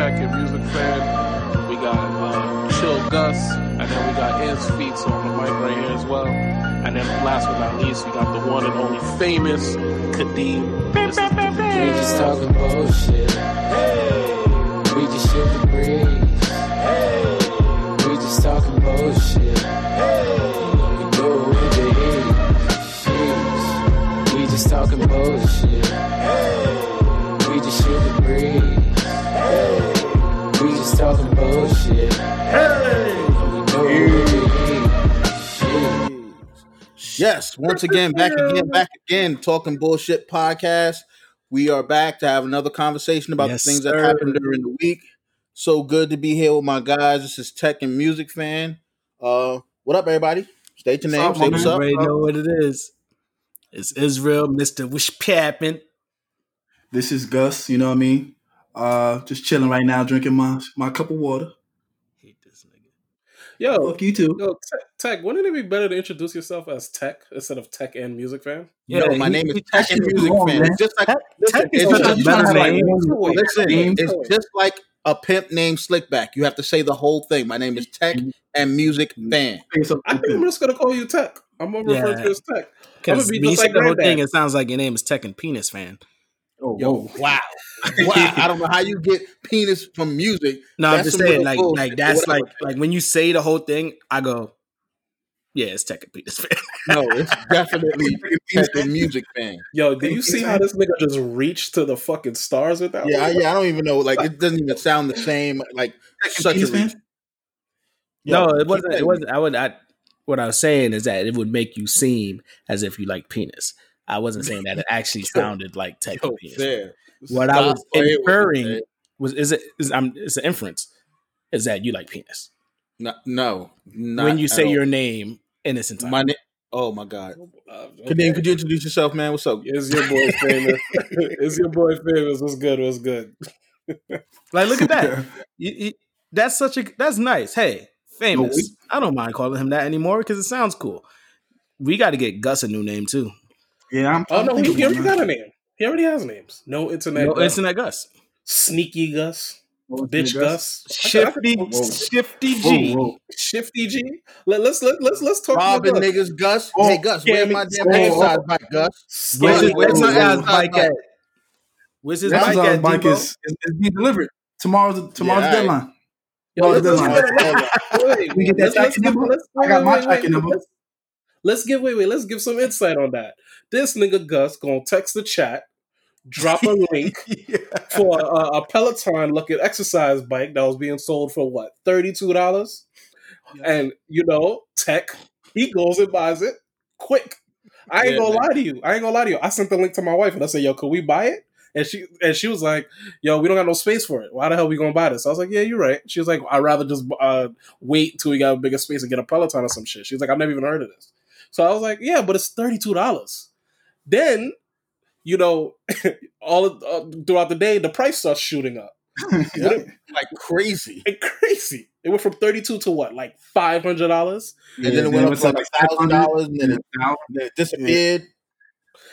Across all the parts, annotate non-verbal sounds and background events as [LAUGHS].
Tech and Music Fan. We got uh, Chill Gus, and then we got Ants Feet on the mic right here as well. And then last but not least, we got the one and only famous Kadeem. This is the We just talking bullshit. Hey. We just shoot the breeze. Hey. We just talking bullshit. Hey. We do it with the We just talking bullshit. Hey. We just shoot the breeze. Hey. We talking bullshit. Hey. We do it with the heat. Sheesh. Yes, once again, back again, back again, talking bullshit podcast. We are back to have another conversation about Yes, the things that sir. happened during the week. So good to be here with my guys. This is Tech and Music Fan. Uh, what up, everybody? State your name. What's Say what's up. Already know what it is. It's Israel, Mr. Wish Pappin. This is Gus. You know what I mean? Uh, just chilling right now, drinking my my cup of water. Hate this nigga. Yo, Fuck you too. yo, Tech, Tech, wouldn't it be better to introduce yourself as Tech instead of Tech and Music Fan? no, my he- name is Tech and Music wrong, Fan. man. It's just like Tech, listen, Tech is it's just- a better trying to, like, name. Listen, Names. it's just like a pimp named Slickback. You have to say the whole thing. My name is Tech and Music Fan. I think I'm just gonna call you Tech. I'm gonna refer to Yeah. you as Tech. I'm Because gonna when you just say like the whole thing, it sounds like your name is Tech and Penis Fan. Oh, Yo, whoa. wow, [LAUGHS] wow! I don't know how you get penis from music. No, I'm just saying, like, bullshit, like that's whatever. like, like when you say the whole thing, I go, yeah, it's Tech and Penis Fan. No, it's definitely [LAUGHS] Tech and Music Fan. Yo, do you see how this nigga just reached to the fucking stars with that? Yeah, I, one? yeah. I don't even know. Like, it doesn't even sound the same. Like, such a Penis fan? reach. Yo, no, it wasn't. that- It wasn't. I would. I, what I was saying is that it would make you seem as if you like penis. I wasn't saying that it actually [LAUGHS] sounded like Tech Yo, and Penis. fair. What I was playing it, inferring was is it is I'm it's an inference is that you like penis No, no not when you say all. your name in its entirety. my name. Oh my God, Uh, Kadeem, could you introduce yourself, man? What's up? Is your boy famous? [LAUGHS] Is your boy famous? What's good? What's good? like, look at that. [LAUGHS] You- you- that's such a that's nice. Hey, famous. we- I don't mind calling him that anymore because it sounds cool. We got to get Gus a new name too. Yeah, I'm. Oh no, he, he already got a name. He already has names. No internet. No, Gus. internet Gus. Sneaky Gus. it. Bitch Gus. Shifty, Whoa. Shifty G. whoa. Shifty G. Let, let's let, let's let's talk Robbing about niggas, Gus. Oh, hey, Gus, where's my damn oh, exercise oh. bike, Gus? Where's his, where's Gus. my Where's guy's his bike bike? at? Where's his This bike at, bike is, is, is being delivered. Tomorrow's tomorrow's Yeah, deadline. Yo, let's, let's, Tomorrow's deadline. We get that let's- let's tracking number? I got my tracking number. Let's, give wait, wait, let's give some insight on that. This nigga Gus gonna text the chat, drop a [LAUGHS] link for a, a Peloton looking exercise bike that was being sold for what thirty two dollars, and you know Tech he goes and buys it quick. I ain't Yeah, gonna man. lie to you. I ain't gonna lie to you. I sent the link to my wife and I said, "Yo, could we buy it?" And she and she was like, "Yo, we don't got no space for it. Why the hell we gonna buy this?" I was like, "Yeah, you're right." She was like, "I'd rather just uh, wait till we got a bigger space and get a Peloton or some shit." She's like, "I've never even heard of this." So I was like, "Yeah, but it's thirty two dollars." Then, you know, [LAUGHS] all of, uh, throughout the day, the price starts shooting up [LAUGHS] Yeah, like crazy. like crazy. It went from thirty two to what, like five hundred dollars? And then it went up to like thousand dollars, and then it, Now, then it disappeared.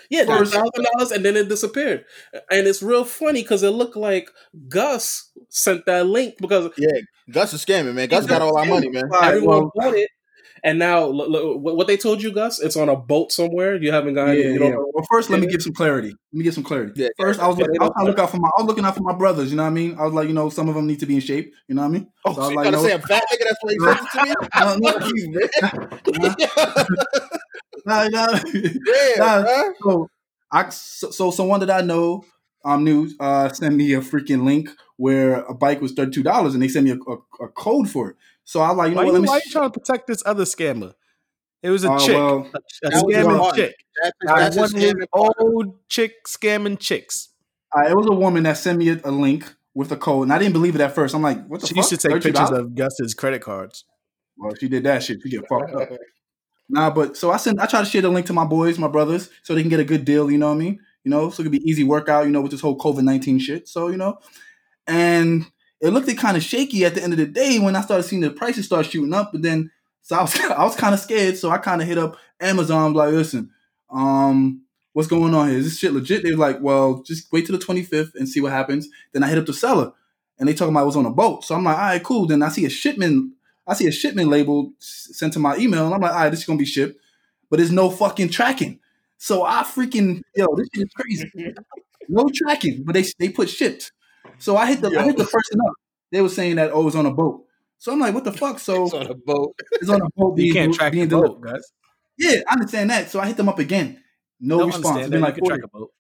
Yeah, First- thousand dollars, and then it disappeared. And it's real funny because it looked like Gus sent that link because Yeah, Gus is scamming, man. Gus got all our money, man. Everyone bought it. And now, look, look, what what they told you, Gus? It's on a boat somewhere. You haven't got. Yeah, you yeah. Well, first, let me give some clarity. Let me get some clarity. Yeah, first, I was yeah, looking, I was don't- trying to look out for my. I was looking out for my brothers. You know what I mean? I was like, you know, some of them need to be in shape. You know what I mean? Oh, So I so was you like, gotta no. say I'm fat, nigga? That's what he said [LAUGHS] to me. No, no. Fuck you, man. Nah, nah. [LAUGHS] Damn, Nah. bruh. so I so, so someone that I know um knew uh sent me a freaking link where a bike was thirty two dollars and they sent me a, a, a code for it. So I was like, you know Why, what? you, Let me. why sh- you trying to protect this other scammer? It was a Uh, chick, well, a, a that was scamming one. chick. That's, I that's want his his part. old chick scamming chicks. uh, it was a woman that sent me a, a link with a code, and I didn't believe it at first. I'm like, what the fuck? She fuck? used to take pictures $32? of Gus's credit cards. Well, she did that shit. She get fucked up. [LAUGHS] Nah, but so I sent. I try to share the link to my boys, my brothers, so they can get a good deal. You know what I mean? You know, so it could be easy workout. You know, with this whole COVID nineteen shit. So you know, and it looked kind of shaky at the end of the day when I started seeing the prices start shooting up. But then, so I was [LAUGHS] I was kind of scared. So I kind of hit up Amazon, like, listen, um, what's going on here? Is this shit legit? They were like, well, just wait till the twenty fifth and see what happens. Then I hit up the seller. and they talking about it was on a boat. So I'm like, all right, cool. Then I see a shipment. I see a shipment label sent to my email, and I'm like, all right, this is gonna be shipped, but there's no fucking tracking. So I freaking yo, this shit is crazy. [LAUGHS] No tracking, but they they put shipped. So I hit the I hit the person up. They were saying that oh, it was on a boat. So I'm like, what the fuck? So It's on a boat. it's on a boat. [LAUGHS] You being- can't track being the delivered. boat, guys. Yeah, I understand that. So I hit them up again. No Don't response. understand It's that. been You like can track a boat.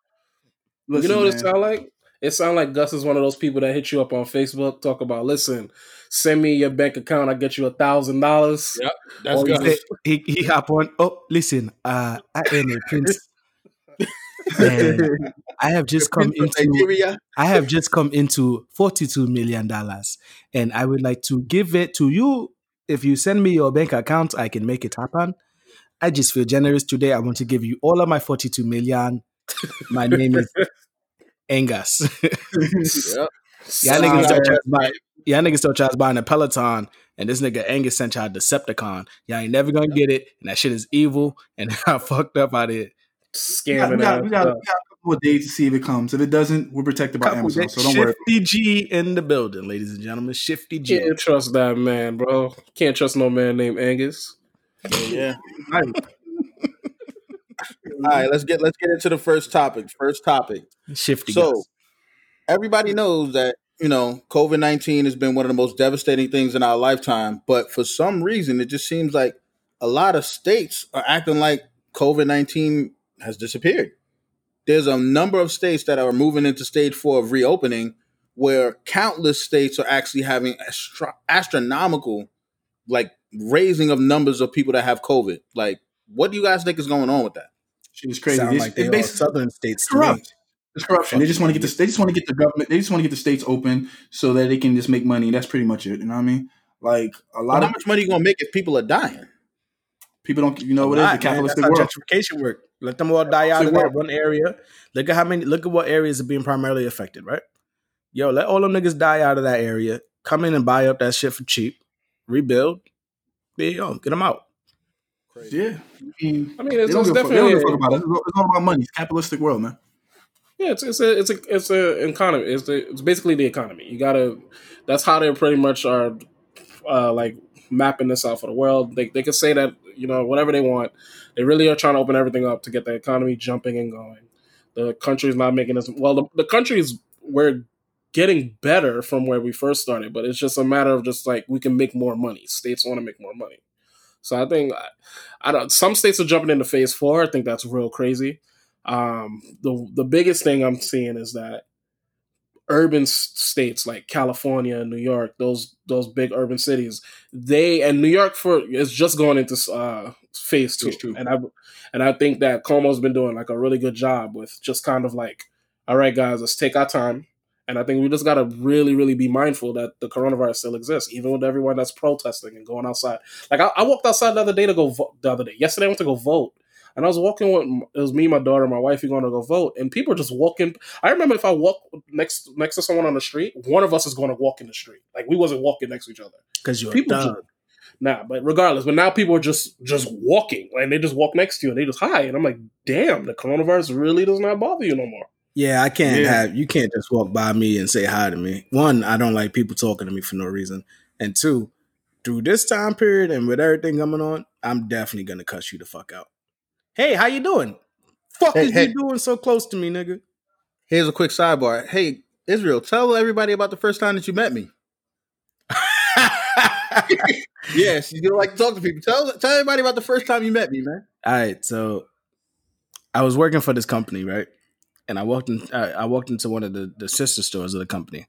Listen, you know what it man. sound like? It sound like Gus is one of those people that hit you up on Facebook, talk about, listen, send me your bank account, I get you a thousand dollars. Yep, That's Or good. you He, he [LAUGHS] hop on. Oh, listen, uh, I am a prince. [LAUGHS] and I have just come into Nigeria. I have just come into $42 million and I would like to give it to you. If you send me your bank account, I can make it happen. I just feel generous today. I want to give you all of my 42 million. My name is Angus. [LAUGHS] [LAUGHS] Yep. Y'all niggas Sorry. don't buy, y'all niggas buying a Peloton, and this nigga Angus sent y'all a Decepticon. Y'all ain't never gonna get it, and that shit is evil, and [LAUGHS] I fucked up out of it. We got, we, Scamming got, we, got, we ass got a couple of days to see if it comes. If it doesn't, we're protected by Couple Amazon. So don't worry. Shifty G in the building, ladies and gentlemen. Shifty G. Can't trust that man, bro. Can't trust no man named Angus. Oh, yeah. All right, let's get let's get into the first topic. First topic. Shifty. So, Gus. everybody knows that you know COVID nineteen has been one of the most devastating things in our lifetime. But for some reason, it just seems like a lot of states are acting like COVID nineteen has disappeared. There's a number of states that are moving into stage four of reopening, where countless states are actually having astro- astronomical, like raising of numbers of people that have COVID. Like, what do you guys think is going on with that? Shit is crazy. Sound It's, like they it's are basically southern states corrupt. It's corruption. They just want to get the they just want to get the government. They just want to get the states open so that they can just make money. That's pretty much it. You know what I mean? Like a Well, lot how of much money you gonna make if people are dying? people don't. You know what it is? Not, The man. capitalistic That's how world. gentrification work. Let them all die out of that one area. Look at how many. Look at what areas are being primarily affected. Right. Yo, let all them niggas die out of that area. Come in and buy up that shit for cheap. Rebuild. There you go. Get them out. Yeah. I mean, I mean, it's, it's give a fuck- they don't definitely fuck about it. It's all- about money. It's capitalistic world, man. Yeah, it's it's a it's a it's a economy. It's the, it's basically the economy. You gotta. That's how they pretty much are, uh, like mapping this out for the world. They they can say that you know whatever they want. They really are trying to open everything up to get the economy jumping and going. The country's not making as well. The, the is we're getting better from where we first started, but it's just a matter of just like we can make more money. States want to make more money. So I think I, I don't. Some states are jumping into phase four. I think that's real crazy. Um, the the biggest thing I'm seeing is that urban states like California, and New York, those those big urban cities, they and New York for is just going into uh, phase two, and I and I think that Cuomo's been doing like a really good job with just kind of like, all right, guys, let's take our time. And I think we just got to really, really be mindful that the coronavirus still exists, even with everyone that's protesting and going outside. Like I, I walked outside the other day to go vote. The other day, yesterday, I went to go vote, and I was walking with it was me, my daughter, my wife. We going to go vote, and people are just walking. I remember if I walk next next to someone on the street, one of us is going to walk in the street. Like we wasn't walking next to each other. Because you're People a just, nah, but regardless, but now people are just just walking, and they just walk next to you, and they just hi, and I'm like, damn, the coronavirus really does not bother you no more. Yeah, I can't Yeah. have you can't just walk by me and say hi to me. One, I don't like people talking to me for no reason. And two, through this time period and with everything coming on, I'm definitely gonna cuss you the fuck out. Hey, how you doing? Fuck Hey, is hey. you doing so close to me, nigga? Here's a quick sidebar. Hey, Israel, tell everybody about the first time that you met me. [LAUGHS] Yes, you don't like to talk to people. Tell tell everybody about the first time you met me, man. All right, so I was working for this company, right? And I walked in. I, I walked into one of the, the sister stores of the company,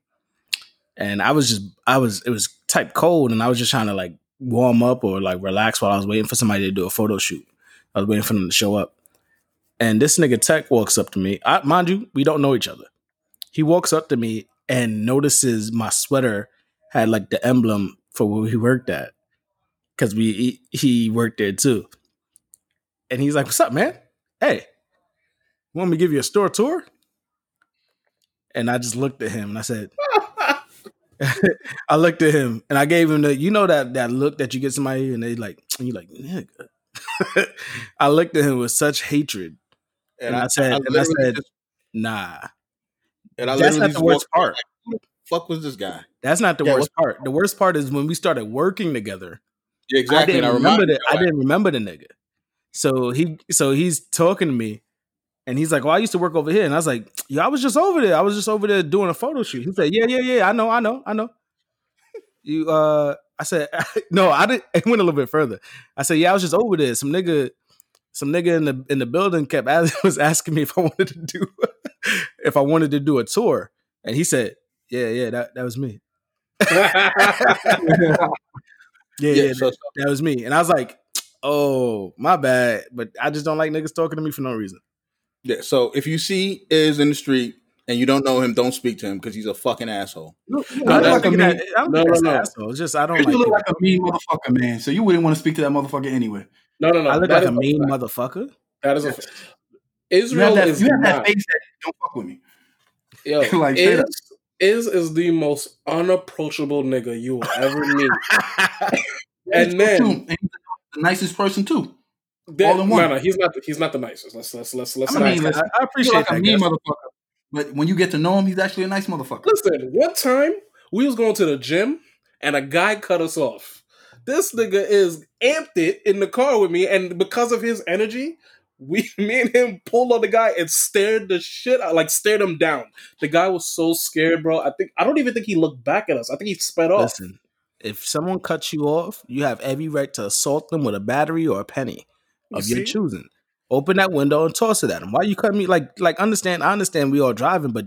and I was just, I was, it was type cold, and I was just trying to like warm up or like relax while I was waiting for somebody to do a photo shoot. I was waiting for them to show up, and this nigga Tech walks up to me. I, mind you, we don't know each other. He walks up to me and notices my sweater had like the emblem for where he worked at, because we he, worked there too. And he's like, What's up, man? Hey, want me to give you a store tour? And I just looked at him and I said, [LAUGHS] I looked at him and I gave him the, you know, that that look that you get somebody and they like, and you like, nigga. [LAUGHS] I looked at him with such hatred. And I said- and I said, just- Nah. and I That's not the worst part. like, the fuck was this guy? That's not the Yeah, worst part. The worst part is when we started working together. Yeah, I didn't and remember the, I didn't remember the nigga. So he so he's talking to me and he's like, Well, I used to work over here. And I was like, Yo, I was just over there. I was just over there doing a photo shoot. He said, Yeah, yeah, yeah. I know, I know, I know. You uh I said, [LAUGHS] no, I didn't [LAUGHS] it went a little bit further. I said, Yeah, I was just over there. Some nigga, some nigga in the in the building kept [LAUGHS] as, was asking me if I wanted to do if I wanted to do a tour. And he said, Yeah, yeah, that, that was me. Yeah, Yeah, yeah, so- that, that was me. And I was like, oh, my bad. But I just don't like niggas talking to me for no reason. Yeah. So if you see is in the street and you don't know him, don't speak to him because he's a fucking asshole. You look, you No, look no, like a mean, that- I don't No, no, no. asshole. It's just I don't you like. look people. like a mean motherfucker, man. So you wouldn't want to speak to that motherfucker anyway. no, no, no. I look that like a mean fact. mother That is a fact. You Israel have that, is you have that face that don't fuck with me. Yo, [LAUGHS] Like, is, is is the most unapproachable nigga you will ever meet. [LAUGHS] and then And he's the nicest person too. That, All in one. No, no, he's not. The, he's not the nicest. Let's let's let's let's. I not- mean, listen, I, I He's appreciate like a mean motherfucker. But when you get to know him, he's actually a nice motherfucker. listen. One time we was going to the gym and a guy cut us off. This nigga is amped it in the car with me, and because of his energy, we [LAUGHS] me and him pulled on the guy and stared the shit out, like stared him down. The guy was so scared, bro. I think I don't even think he looked back at us. I think he sped off. Listen, if someone cuts you off, you have every right to assault them with a battery or a penny You of your see? choosing. Open that window and toss it at them. Why you cut me? Like, like understand? I understand we all driving, but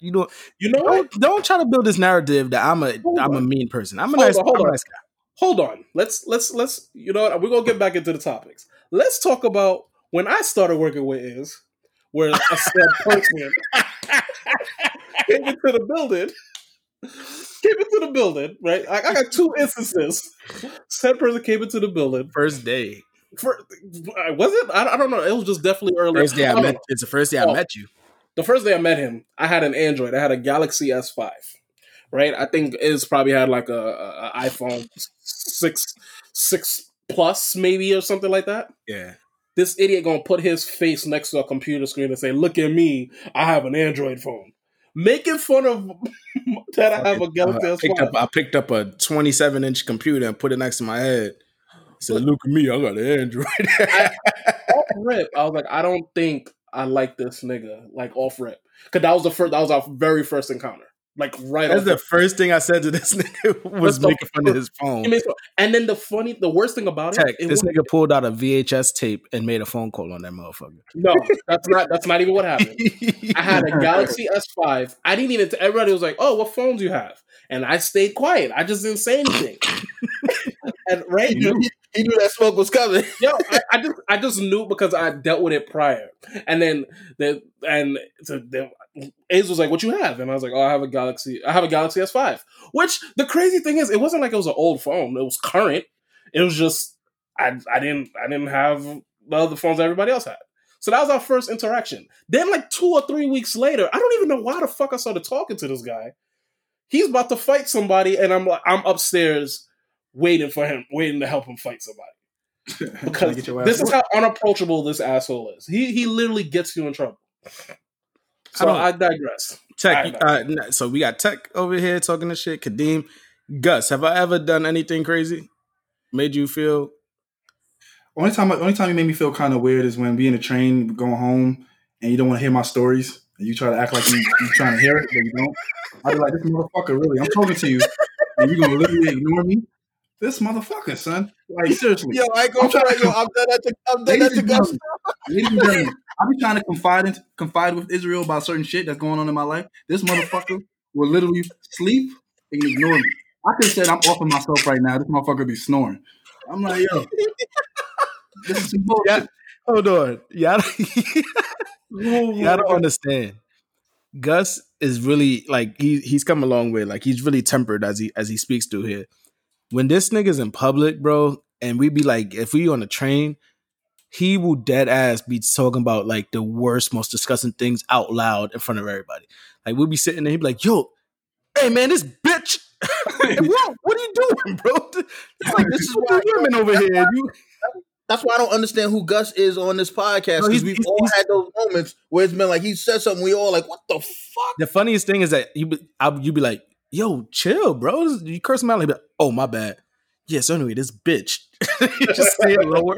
you know, You know what? don't, don't try to build this narrative that I'm a Hold am a mean person. I'm a nice, on, hold I'm a nice guy. hold on. Let's let's let's you know what? We're gonna get back into the topics. Let's talk about when I started working with is where a said [LAUGHS] person came into the building. Came into the building, right? I, I got two instances. Said person came into the building. First day, For, was it? I, I don't know. It was just definitely early. first day I no. met. It's the first day I Oh. met you. the first day I met him, I had an Android. I had a Galaxy S5, right? I think it's probably had like a, a, iPhone six six plus maybe or something like that. Yeah, This idiot gonna put his face next to a computer screen and say, "Look at me, I have an Android phone." Making fun of [LAUGHS] that I have a Galaxy uh, I picked S5. up I picked up a 27 inch computer and put it next to my head. Said, "Look at me, I got an Android." [LAUGHS] off rip, I was like, I don't think I like this nigga. Like off rip, because that was the first. That was our very first encounter. Like right That's the first thing I said to this [LAUGHS] nigga was That's making fun of his phone. And then the funny, the worst thing about it, Tech, it this was, nigga pulled out a VHS tape and made a phone call on that motherfucker. no, that's not that's not even what happened. I had a [LAUGHS] Galaxy S5. I didn't even. Everybody was like, "Oh, what phones you have?" And I stayed quiet. I just didn't say anything. and right, He knew, that smoke was coming. yo, [LAUGHS] I, I just I just knew because I dealt with it prior. And then the and so the Ace was like, "What you have?" And I was like, "Oh, I have a Galaxy. I have a Galaxy S5." Which the crazy thing is, it wasn't like it was an old phone. It was current. It was just I I didn't I didn't have the other phones that everybody else had. So that was our first interaction. Then like two or three weeks later, I don't even know why the fuck I started talking to this guy. He's about to fight somebody, and I'm like, I'm upstairs waiting for him, waiting to help him fight somebody [LAUGHS] because Get your ass this is how unapproachable this asshole is. He he literally gets you in trouble. So don't- I, digress. Tech, I uh, so we got Tech over here talking this shit. Kadeem, Gus, have I ever done anything crazy? Made you feel? Only time, only time you made me feel kind of weird is when we in a train going home and you don't want to hear my stories and you try to act like you you trying to hear it, but you don't. I'd be like, this motherfucker, really, I'm talking to you, and you're gonna literally ignore me? This motherfucker, son. Like seriously. Yo, I gonna I'm trying try. to- Yo, I've done that to, I've done to and Gus. ladies and gentlemen, [LAUGHS] I be trying to confide in, confide with Israel about certain shit that's going on in my life. This motherfucker will literally sleep and ignore me. I could have said I'm offing myself right now. This motherfucker be snoring. I'm like, yo, [LAUGHS] this is bullshit. Yeah. Hold on, y'all, [LAUGHS] y'all don't understand. Gus is really like he he's come a long way. Like he's really tempered as he as he speaks to here. When this nigga's in public, bro, and we be like, if we on a train, he will dead ass be talking about like the worst, most disgusting things out loud in front of everybody. Like we'll be sitting there, he'd be like, "Yo, hey man, this bitch, [LAUGHS] [LAUGHS] what, what are you doing, bro? [LAUGHS] It's like this is why women over here. You, That's why I don't understand who Gus is on this podcast because we've he's- all he's- had those moments where it's been like he said something, we all like, what the fuck? the funniest thing is that you be, I, you be like, "Yo, chill, bro. You curse him out like, oh my bad. Yeah, so anyway, this bitch. [LAUGHS] Just say it lower.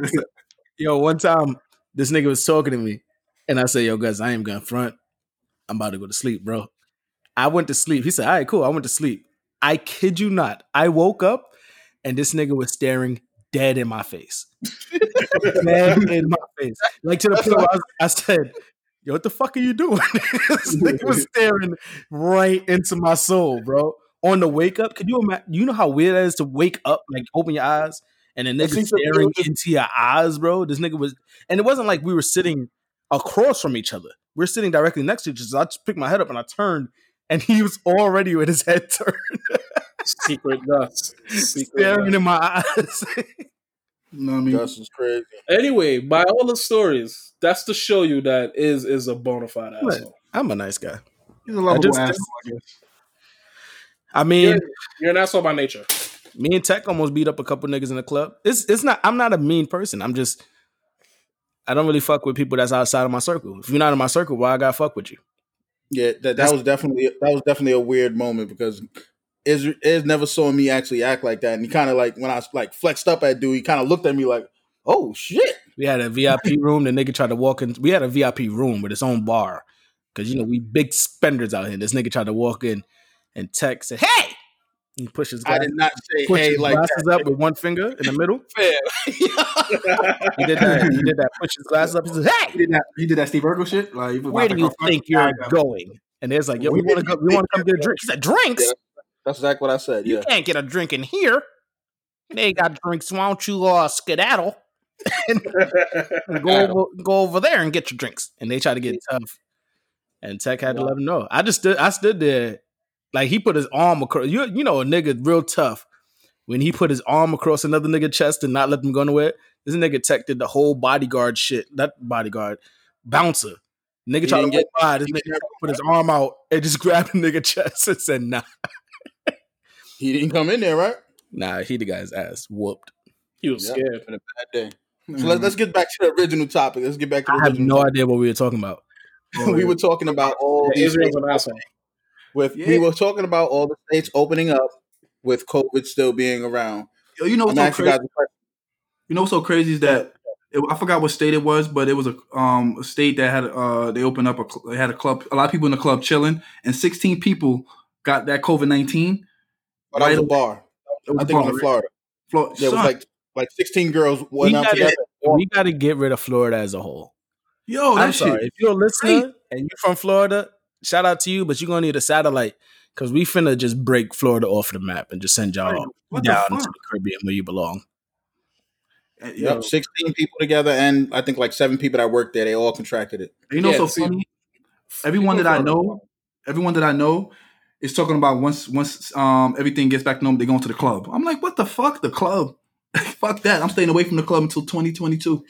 [LAUGHS] yo, one time this nigga was talking to me, and I said, "Yo, guys, I ain't gonna front. I'm about to go to sleep, bro." I went to sleep. He said, "All right, cool." I went to sleep. I kid you not. I woke up, and this nigga was staring dead in my face. [LAUGHS] dead in my face, like to the point where I, was, I said, "Yo, what the fuck are you doing?" [LAUGHS] this nigga was staring right into my soul, bro. On the wake up, could you imagine? You know how weird that is to wake up, like open your eyes, and the nigga staring into your eyes, bro. This nigga was, and it wasn't like we were sitting across from each other. We are sitting directly next to each other. So I just picked my head up and I turned, and he was already with his head [LAUGHS] turned, Secret dust. Secret staring dust. in my [LAUGHS] eyes. You know what I mean? Gus is crazy. Anyway, by all the stories, that's to show you that is is a bona fide What? asshole. I'm a nice guy. He's a lovable just- asshole, I guess. I mean, You're, you're an asshole by nature. me and Tech almost beat up a couple niggas in the club. It's it's not. I'm not a mean person. I'm just. I don't really fuck with people that's outside of my circle. If you're not in my circle, why I gotta fuck with you? Yeah, that, that That's- was definitely that was definitely a weird moment because Iz, Iz never saw me actually act like that, and he kind of like when I like flexed up at dude, he kind of looked at me like, "Oh shit!" We had a VIP [LAUGHS] room. The nigga tried to walk in. We had a VIP room with its own bar because you know we big spenders out here. This nigga tried to walk in, and Tech said, "Hey!" He pushes. his, I glass, did not say pushed hey his like glasses that. up with one finger in the middle. [LAUGHS] Fam. [LAUGHS] He did that. He did that. Push his glasses up. He said, "Hey!" He did that. He did that Steve Urkel shit. Like, Where do you think you're going? And there's like, yo, we want to go. We want to come get a drink. He said, drinks. Yeah. That's exactly what I said. You Yeah, can't get a drink in here. They got drinks. Why don't you uh, skedaddle and [LAUGHS] go over, go over there and get your drinks? And they try to get tough. And Tech had to let him know. I just stood. I stood there, like he put his arm across. You you know a nigga real tough when he put his arm across another nigga chest and not let them go nowhere. This nigga Tech did the whole bodyguard shit. That bodyguard bouncer. Nigga tried to get get- by. This nigga put his arm out and just [LAUGHS] grabbed the nigga chest and said, "Nah, he didn't come in there, right? nah." He the guy's ass whooped. He was Yep. scared. It's a bad day. So Mhm. let, us get back to the original topic. Let's get back to the I have no topic. idea what we were talking about. [LAUGHS] we were talking about all Yeah, these Israel's states an asshole. with we were talking about all the states opening up with COVID still being around. Yo, you know I'm what's so crazy? guys a question. You know what's so crazy is that it, I forgot what state it was, but it was a um a state that had uh they opened up a they had a club a lot of people in the club chilling and 16 people got that COVID 19. But that was a bar. I think it was in Florida. Florida. There was like like 16 girls went out gotta- together. We got to get rid of Florida as a whole. yo, I'm shit. sorry if you're a listener and you're from Florida. Shout out to you, but you're gonna need a satellite because we finna just break Florida off the map and just send y'all What the down fuck? into the Caribbean where you belong. Uh, Yo, Yep, 16 people together, and I think like seven people that worked there, they all contracted it. you know Yeah, so see, funny? Everyone that I know, everyone that I know is talking about once once um everything gets back to normal, they're going to the club. I'm like, what the fuck? The club? [LAUGHS] fuck that. I'm staying away from the club until 2022.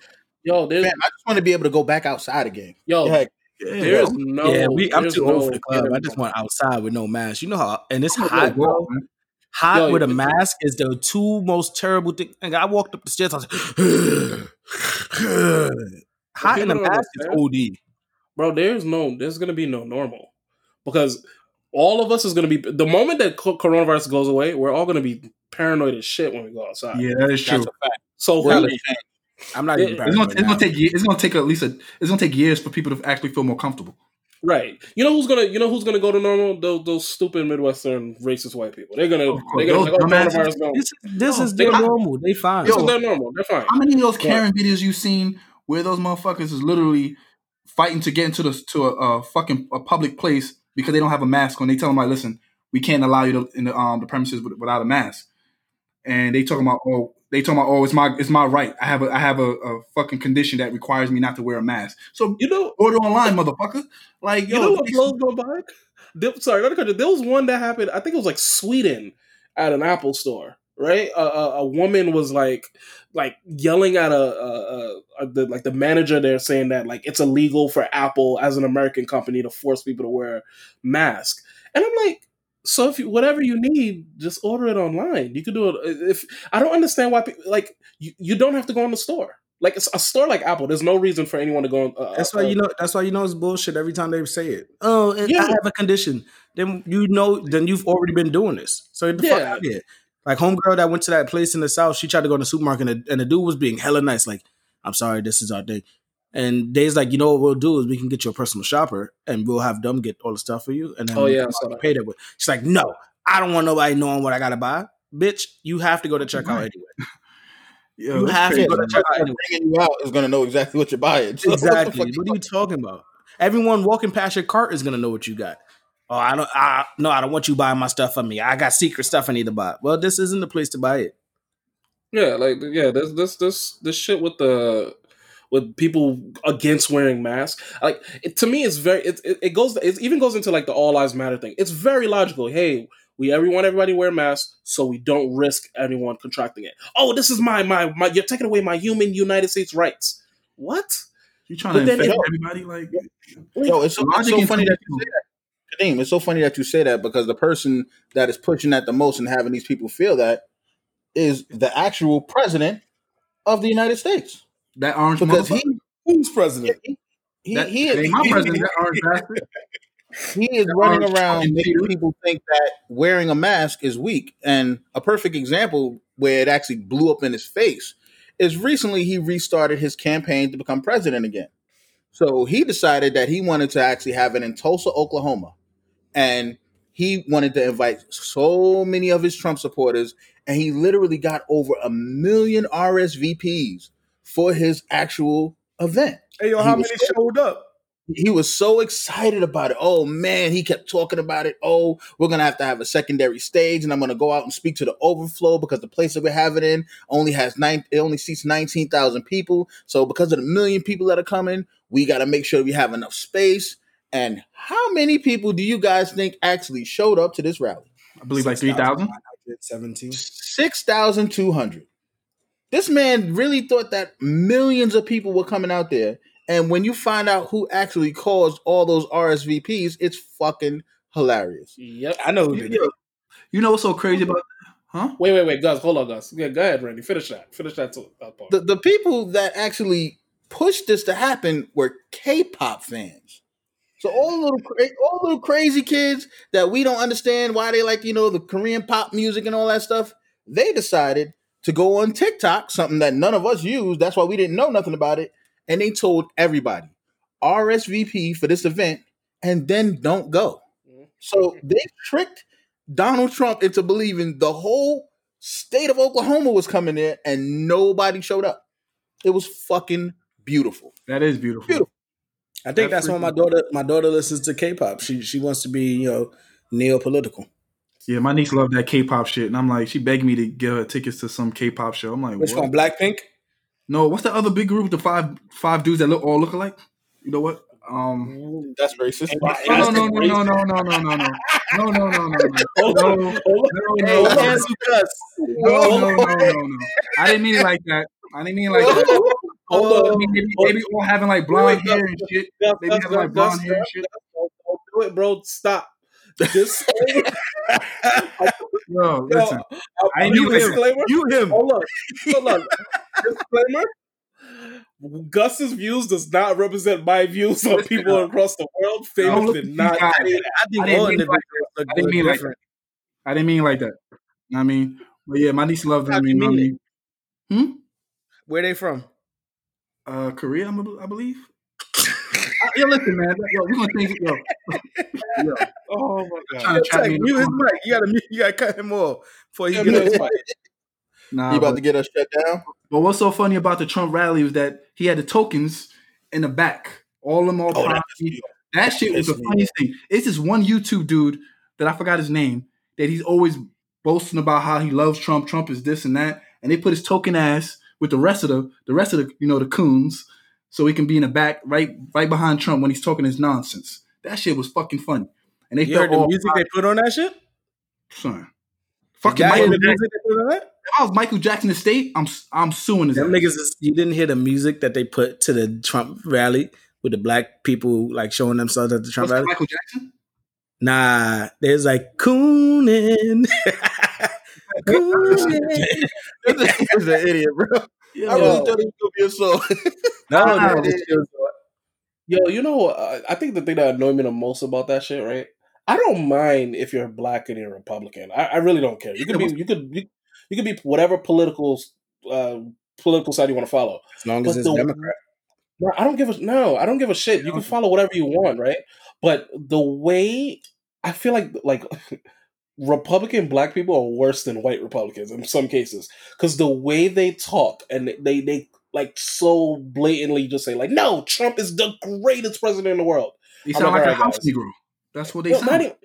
Yo, Man, I just want to be able to go back outside again. yo, Yeah, Yeah, there's I'm- no. yeah, we, I'm too no old for the club. I just want outside with no mask. You know how, and it's I'm hot, gonna bro. man. Hot Yo, with a mask is the two most terrible things. And I walked up the stairs. I was like, [SIGHS] [SIGHS] hot in a mask is. OD. bro. There's no. There's gonna be no normal because all of us is gonna be the moment that coronavirus goes away. We're all gonna be paranoid as shit when we go outside. Yeah, that is true. That's a fact. So We're who- I'm not It- even. it's It's gonna, it's gonna take it's gonna take at least a it's gonna take years for people to actually feel more comfortable. right? You know who's gonna you know who's gonna go to normal? Those those stupid midwestern racist white people. They're gonna Of course, they're gonna those like, oh, dumbasses. coronavirus. This, this Yo, is their they- normal. They fine. This Yo, is their normal. They're fine. How many of those Karen videos you've seen where those motherfuckers is literally fighting to get into the to a, a fucking a public place because they don't have a mask on? They tell them like, listen, we can't allow you to, in the um the premises without a mask. And they talking about oh they talking about oh it's my it's my right. I have a I have a, a fucking condition that requires me not to wear a mask. So You know, order online, motherfucker. Like you know what blows my mind? Sorry, not to cut you. There was one that happened. I think it was like Sweden at an Apple store. Right, a, a, a woman was like, like yelling at a, a, the like the manager there, saying that like it's illegal for Apple as an American company to force people to wear masks. And I'm like, so if you, whatever you need, just order it online. You can do it. If I don't understand why, people, like you, you don't have to go in the store. Like it's a store like Apple. There's no reason for anyone to go. Uh, That's why uh, you know. That's why you know it's bullshit every time they say it. Oh, Yeah. I have a condition. then you know, then you've already been doing this. So get the fuck Yeah. Out of here. Like homegirl that went to that place in the south, she tried to go in the supermarket and the, and the dude was being hella nice. Like, I'm sorry, this is our day. And Dave's like, you know what we'll do is we can get you a personal shopper and we'll have them get all the stuff for you. And then Oh, yeah, can I saw that. pay that with. She's like, no, I don't want nobody knowing what I gotta buy. Bitch, you have to go to checkout Right. anyway. [LAUGHS] Yo, You have to go to checkout anyway. bringing you out is gonna know exactly what you're buying. [LAUGHS] So Exactly. fuck What are you talking about? Everyone walking past your cart is gonna know what you got. Oh, I don't. I no, I don't want you buying my stuff for me. I got secret stuff I need to buy. Well, this isn't the place to buy it. Yeah, like yeah, this this this this shit with the with people against wearing masks. Like it, to me, it's very it, it, it goes it even goes into like the all lives matter thing. It's very logical. Hey, we everyone everybody wear masks so we don't risk anyone contracting it. Oh, this is my my my. You're taking away my human United States rights. What? You trying But to infect it- everybody? Like, Yo, it's so, it's so funny that you say that. Kadeem, it's so funny that you say that because the person that is pushing that the most and having these people feel that is the actual president of the United States. that orange Because he. Who's president? he that, he, that is, my president. That orange [LAUGHS] bastard. he is That running around making people think that wearing a mask is weak. And a perfect example where it actually blew up in his face is recently he restarted his campaign to become president again. So he decided that he wanted to actually have it in Tulsa, Oklahoma. And he wanted to invite so many of his Trump supporters, and he literally got over a million RSVPs for his actual event Hey, yo, how many so- showed up? he was so excited about it. Oh man, he kept talking about it. Oh, we're gonna have to have a secondary stage, and I'm gonna go out and speak to the overflow because the place that we have it in only has nine. It only seats nineteen thousand people. So because of the million people that are coming, we got to make sure we have enough space. And how many people do you guys think actually showed up to this rally? I believe like three thousand. 17. Six thousand two hundred. This man really thought that millions of people were coming out there. And when you find out who actually caused all those RSVPs, it's fucking hilarious. Yep. I know who did it. You know what's so crazy about? Huh? Wait, wait, wait, Gus. Hold on, Gus. Yeah, go ahead, Randy. Finish that. Finish that. To, that part. The, the people that actually pushed this to happen were K-pop fans. So all the little cra- all the little crazy kids that we don't understand why they like you know the Korean pop music and all that stuff. They decided to go on TikTok, something that none of us use. That's why we didn't know nothing about it. And they told everybody RSVP for this event, and then don't go. Mm-hmm. So they tricked Donald Trump into believing the whole state of Oklahoma was coming there, and nobody showed up. It was fucking beautiful. That is beautiful. Beautiful. I think That's that's why my daughter my daughter listens to K-pop. She she wants to be you know neo political. Yeah, my niece loved that K-pop shit, and I'm like, she begged me to give her tickets to some K-pop show. I'm like, Which what? one? Blackpink. No, what's the other big group the five five dudes that look all look alike? You know what? Um, That's racist. no, no, no, no, no, no, no, no, no, no, no, no, no, no, Hold on, no, hold on. no, no, no, Cancel Gus. no, no, no, no, no. I didn't mean it like that. I didn't mean it like that. Hold I mean, maybe, maybe all having like blonde hair and shit. Maybe Gus, having like blonde hair and shit. Don't, do it, bro. Stop. This. [LAUGHS] [LAUGHS] Yo, listen, I you mean like that. disclaimer. You him. Hold on. Hold on. [LAUGHS] disclaimer. Gus's views does not represent my views on people uh, across the world. I Famous did not. I I didn't mean like that. I didn't mean like different. I didn't mean like that. You know what I mean, but yeah, my niece loved How them. do You you know what I mean mean? Hmm. Where they from? Uh, Korea, I'm a- I believe. [LAUGHS] Uh, yo, listen, man. Yo, we're gonna change it. Yo, [LAUGHS] yo, Oh my god. trying to trap me in the Mute his corner. mic. You gotta mute- you gotta cut him off before he Yeah, get no, it's Nah, You about but, to get us shut down? but what's so funny about the Trump rally was that he had the tokens in the back, all of them all Oh, that privacy. That shit was the funniest thing. It's this one YouTube dude that I forgot his name that he's always boasting about how he loves Trump. Trump is this and that, and they put his token ass with the rest of the the rest of the you know the coons, so he can be in the back right right behind Trump when he's talking his nonsense. That shit was fucking funny, and they You heard the music they put on that shit? son. Fucking Michael Jackson. music they put on that? If I was Michael Jackson estate, I'm I'm suing his Them niggas, is, you didn't hear the music that they put to the Trump rally with the black people like showing themselves at the Trump What's rally. Michael Jackson? Nah, there's like cooning. [LAUGHS] cooning. He's an idiot, bro. I really Yo. thought it was gonna be a song. No, Nah, no, it- it Yo, you know, uh, I think the thing that annoyed me the most about that shit, right? I don't mind if you're black and you're Republican. I, I really don't care. You could be you could you, you could be whatever political uh, political side you want to follow. As long But as it's the- Democrat. No, I don't give a no. I don't give a shit. You can follow whatever you want, right? But the way I feel like like [LAUGHS] Republican black people are worse than white Republicans in some cases because the way they talk and they they like so blatantly just say like, no, Trump is the greatest president in the world. They sound like, like a "Alright, house guys." Negro. That's what they No, sound. even-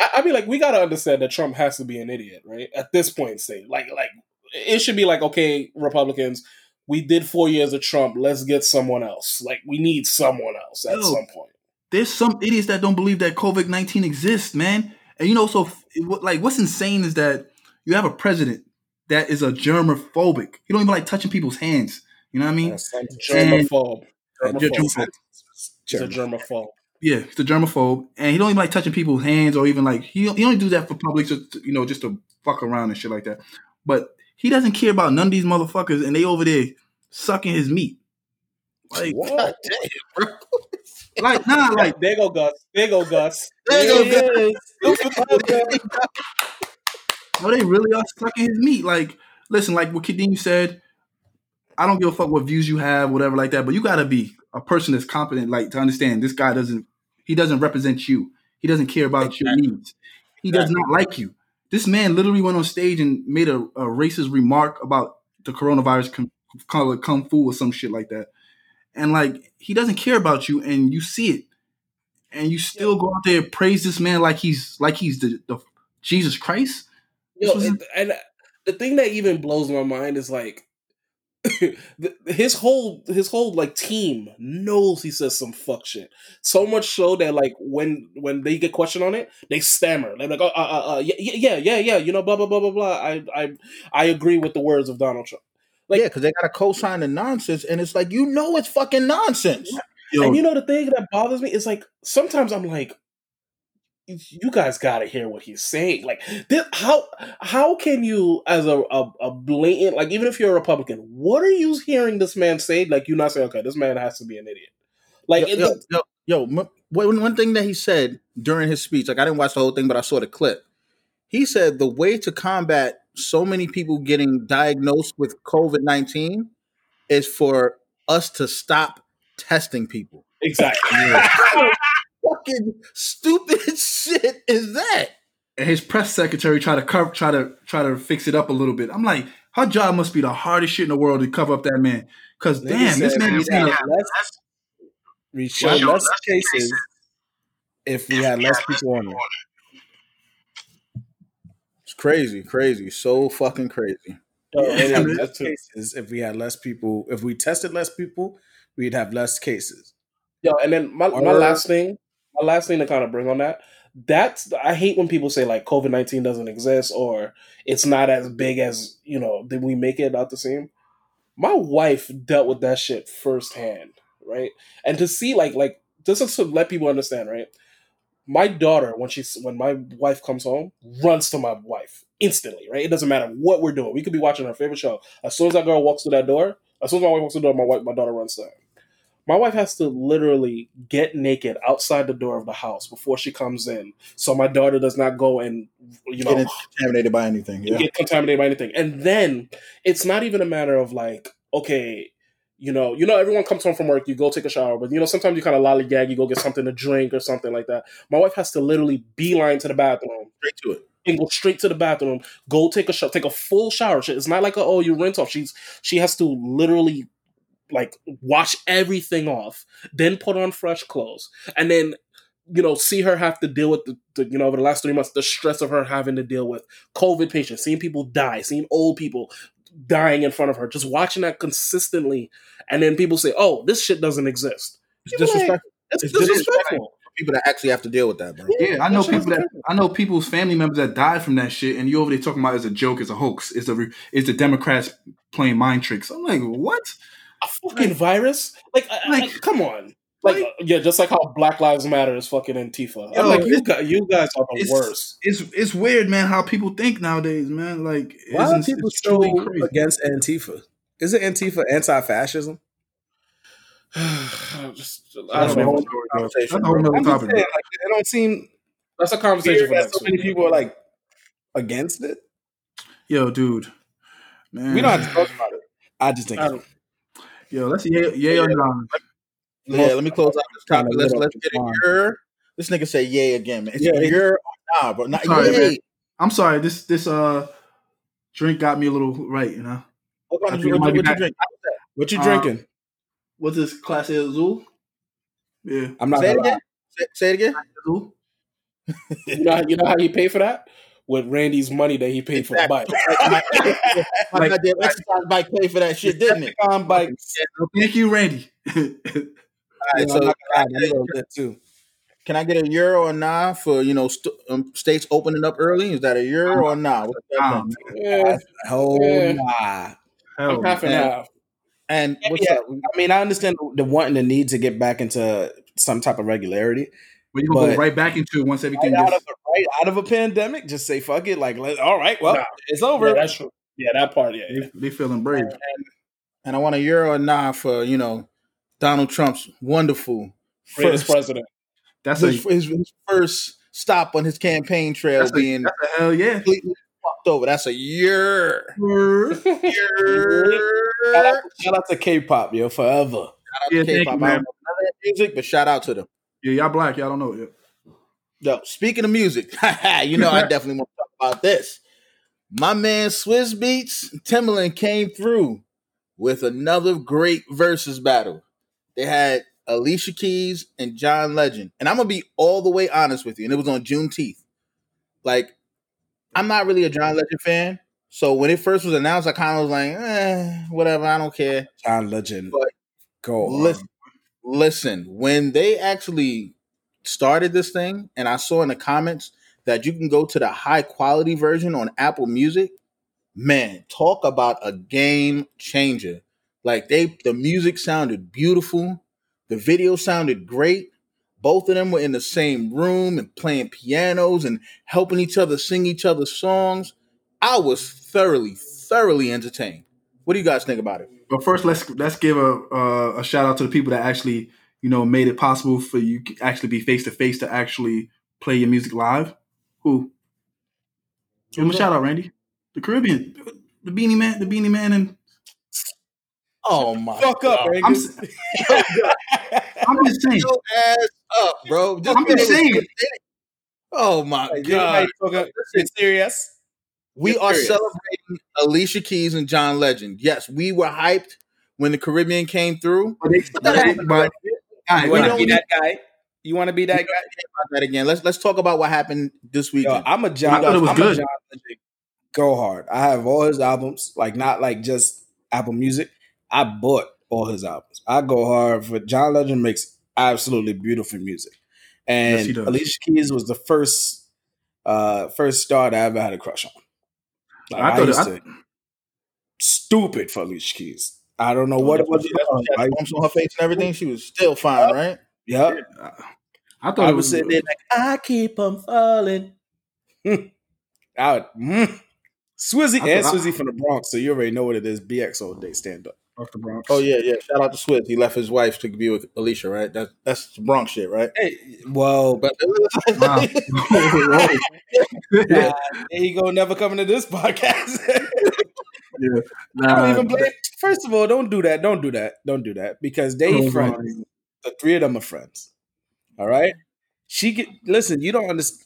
I, I mean, like we gotta understand that Trump has to be an idiot, right? At this point, say like like it should be like, okay, Republicans, we did four years of Trump. Let's get someone else. Like we need someone else at Yo. some point. There's some idiots that don't believe that COVID nineteen exists, man. And you know, so like, what's insane is that you have a president that is a germophobic. He don't even like touching people's hands. You know what I mean? Germaphobe. And- Germaphobe. He's a germaphobe. Yeah, he's a germaphobe, and he don't even like touching people's hands or even like he he only do that for public, just to, you know, just to fuck around and shit like that. But he doesn't care about none of these motherfuckers, and they over there sucking his meat. Like, God damn, bro. [LAUGHS] like nah, like There go Gus. There go Gus. There go Gus. no, they really are sucking his meat. Like, listen, like what Kadeem said, I don't give a fuck what views you have, whatever like that. But you gotta be a person that's competent, like to understand this guy doesn't he doesn't represent you. He doesn't care about your needs. He does not like you. This man literally went on stage and made a, a racist remark about the coronavirus, com- call it kung fu or some shit like that. And like he doesn't care about you, and you see it, and you still go out there and praise this man like he's like he's the, the Jesus Christ. Yo, and, and the thing that even blows my mind is like [LAUGHS] his whole his whole like team knows he says some fuck shit. So much so that like when when they get questioned on it, they stammer. They're like, oh, uh, uh, uh, yeah, yeah, yeah, yeah, you know, blah blah blah blah blah. I I I agree with the words of Donald Trump. Like- yeah, because they got to co-sign the nonsense, and it's like you know it's fucking nonsense. Yo, And you know the thing that bothers me is like sometimes I'm like, you guys gotta hear what he's saying. Like, this, how how can you, as a, a a blatant like, even if you're a Republican, what are you hearing this man say? Like, you're not saying, okay, this man has to be an idiot. Like, yo, it- yo, yo, yo, m- one one thing that he said during his speech, like I didn't watch the whole thing, but I saw the clip. He said the way to combat so many people getting diagnosed with COVID nineteen is for us to stop testing people. exactly. [LAUGHS] Fucking stupid [LAUGHS] shit is that? and his press secretary try to cover, try to try to fix it up a little bit. I'm like, her job must be the hardest shit in the world to cover up that man. Cause Nigga damn, this man we is saying, less- We show Wow. less cases if we had less people on it. It's crazy, crazy, so fucking crazy. And it- less cases if we had less people. If we tested less people, we'd have less cases. Yo, and then my, my last thing, my last thing to kind of bring on that. That's I hate when people say like COVID nineteen doesn't exist or it's not as big as you know. Did we make it out the same? My wife dealt with that shit firsthand, right? And to see like like just to let people understand, right? My daughter, when she's when my wife comes home, runs to my wife instantly, right? It doesn't matter what we're doing. We could be watching her favorite show. As soon as that girl walks through that door, as soon as my wife walks through the door, my wife, my daughter runs to her. My wife has to literally get naked outside the door of the house before she comes in, so my daughter does not go and you know Getting contaminated by anything. Yeah. get contaminated by anything. And then it's not even a matter of like, okay, you know, you know, everyone comes home from work, you go take a shower, but you know, sometimes you kind of lollygag, you go get something to drink or something like that. My wife has to literally beeline to the bathroom Straight to it. and go straight to the bathroom, go take a shower, take a full shower. It's not like a, oh you rinse off. She's she has to literally like wash everything off, then put on fresh clothes, and then you know see her have to deal with the, the you know over the last three months the stress of her having to deal with COVID patients, seeing people die, seeing old people dying in front of her, just watching that consistently, and then people say, oh this shit doesn't exist. It's People like- disrespectful It's, It's disrespectful. for people that actually have to deal with that, bro. yeah, I know That shit is people that. I know people's family members that died from that shit, and you over there talking about it as a joke, as a hoax, is the is the Democrats playing mind tricks. I'm like, what? a fucking virus? Like, I- I- Like- come on. Like, like- yeah, just like how Black Lives Matter is fucking Antifa. I'm like, you guys, you guys are the it's- worst. It's it's weird, man, how people think nowadays, man. Like, Why are people so crazy. against Antifa? Isn't Antifa anti-fascism? [SIGHS] just, I don't a whole know. nother Conversation, That's a whole bro. nother I'm just saying, like, they don't seem That's a conversation for that so many people are like against it. Yo, dude. Man. We don't have to talk about it. I just think I Yo, let's yay, yay or nah. Yeah, let me close out this topic. Let's let's get it farm. your. This nigga say yay again, man. It's Yeah, a it- your or nah, bro. Not Sorry, yay. man. I'm sorry. This this uh drink got me a little right. You know. What kind I of think what, you- what you drink? what you Uh, drinking. What's this Clase Azul? Yeah. I'm not Say it lie. again. Say, say it again. Azul. You know, how- you know how he paid for that with Randy's money that he paid for the bike. [LAUGHS] My, [LAUGHS] my goddamn exercise bike paid for that shit, didn't it? On bikes. Thank you, Randy. [LAUGHS] All right, Yeah, so I'm not gonna lie, that little bit too. can I get a euro or nah for you know st- um, states opening up early? Is that a euro or nah? What's that Um. Yeah, Oh Yeah. nah. hell, I'm half and half. and Yeah, what's yeah. up? I mean, I understand the want and the need to get back into some type of regularity. but you gonna go right back into it once everything Right out, gets. of a, right out of a pandemic, just say fuck it. Like, let, all right, well, Nah. it's over. Yeah, that's true. Yeah, that part. Yeah, yeah. They, they feeling brave. And I want a euro or nah for you know Donald Trump's wonderful greatest first, president. That's a his, his, his first stop on his campaign trail that's a, being that's a hell yeah. completely fucked over. That's a year. Shout year. Shout out, shout out to K-pop, yo, forever. Shout out Yeah, to K-pop. you, I man. don't know that music, but shout out to them. Yeah, y'all black. Y'all don't know it yet. Yo, speaking of music, [LAUGHS] you know I [LAUGHS] definitely want to talk about this. My man Swizz Beatz Timbaland came through with another great Verzuz battle. They had Alicia Keys and John Legend, and I'm gonna be all the way honest with you. And it was on Juneteenth. Like, I'm not really a John Legend fan, so when it first was announced, I kind of was like, eh, whatever. I don't care. John Legend. But Go on. Listen, listen, when they actually started this thing, and I saw in the comments that you can go to the high quality version on Apple Music, man, talk about a game changer. Like they the music sounded beautiful, the video sounded great. Both of them were in the same room and playing pianos and helping each other sing each other's songs. I was thoroughly, thoroughly entertained. What do you guys think about it? But first, let's let's give a uh, a shout out to the people that actually you know made it possible for you to actually be face to face to actually play your music live. Who? Give him a shout out, Randy. The Caribbean, the Beenie Man, the Beenie Man, and Oh my Fuck up, I'm, Angus. s- [LAUGHS] I'm just saying. your ass up, bro. Just I'm just because saying. Oh my Like, god. God. It's serious. We Get are serious. celebrating Alicia Keys and John Legend. Yes, we were hyped when the Caribbean came through. But, they, But that happened. but all right, You want to be that guy? You want to be that guy? That again. Let's let's talk about what happened this week. I'm a John. I thought it was I'm good. A John Legend go hard. I have all his albums, like not like just Apple Music. I bought all his albums. I go hard for John Legend makes absolutely beautiful music, and Yes. Alicia Keys was the first uh first star that I ever had a crush on. Like, I I, thought it- used I- to stupid for Alicia Keys. I don't know what it was. She had bumps on her face and everything. She was still fine, right? Yeah, I thought I was was sitting there like, I keep on falling. [LAUGHS] I would, mm. Swizzy I and thought- Swizzy from the Bronx, so you already know what it is. BX all day stand up. Off the Bronx. Oh yeah, yeah. Shout out to Swift. He left his wife to be with Alicia, right? That that's Bronx shit, right? Hey, well, But [LAUGHS] Wow. uh, there you go. Never coming to this podcast. [LAUGHS] yeah. I don't even blame. First of all, don't do that. Don't do that. Don't do that because they Oh, friends. The three of them are friends. All right. She get listen. You don't understand.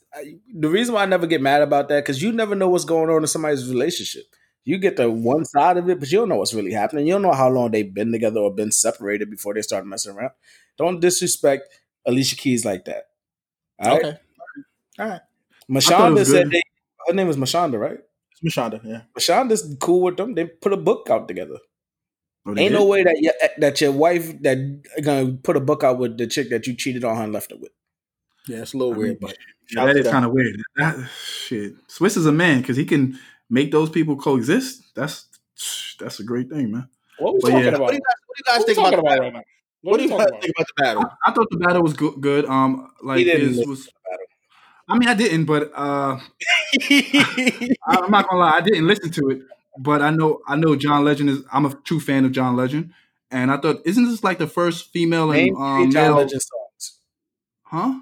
The reason why I never get mad about that because you never know what's going on in somebody's relationship. You get the one side of it, but you don't know what's really happening. You don't know how long they've been together or been separated before they start messing around. Don't disrespect Alicia Keys like that. All right. okay. All right. thought it Mashonda said they, her name was Mashonda, right? It's Mashonda, yeah. Mashonda's cool with them. They put a book out together. Oh, Ain't did? no way that your, that your wife that gonna put a book out with the chick that you cheated on her and left her with. Yeah, it's a little I weird, mean, but Yeah, that is kind of weird. That, shit. Swizz is a man because he can make those people coexist. That's that's a great thing, man. What are we But talking yeah. about? what do you guys, what do you guys What think about, the about battle? right now? What do you guys about? think about the battle? I thought the battle was good. good. Um, like He didn't his was. to the battle. I mean, I didn't, but uh, I- I'm not gonna lie, I didn't listen to it. But I know, I know John Legend is. I'm a true fan of John Legend, and I thought, isn't this like the first female Name and three um, John male? Legend songs. Huh?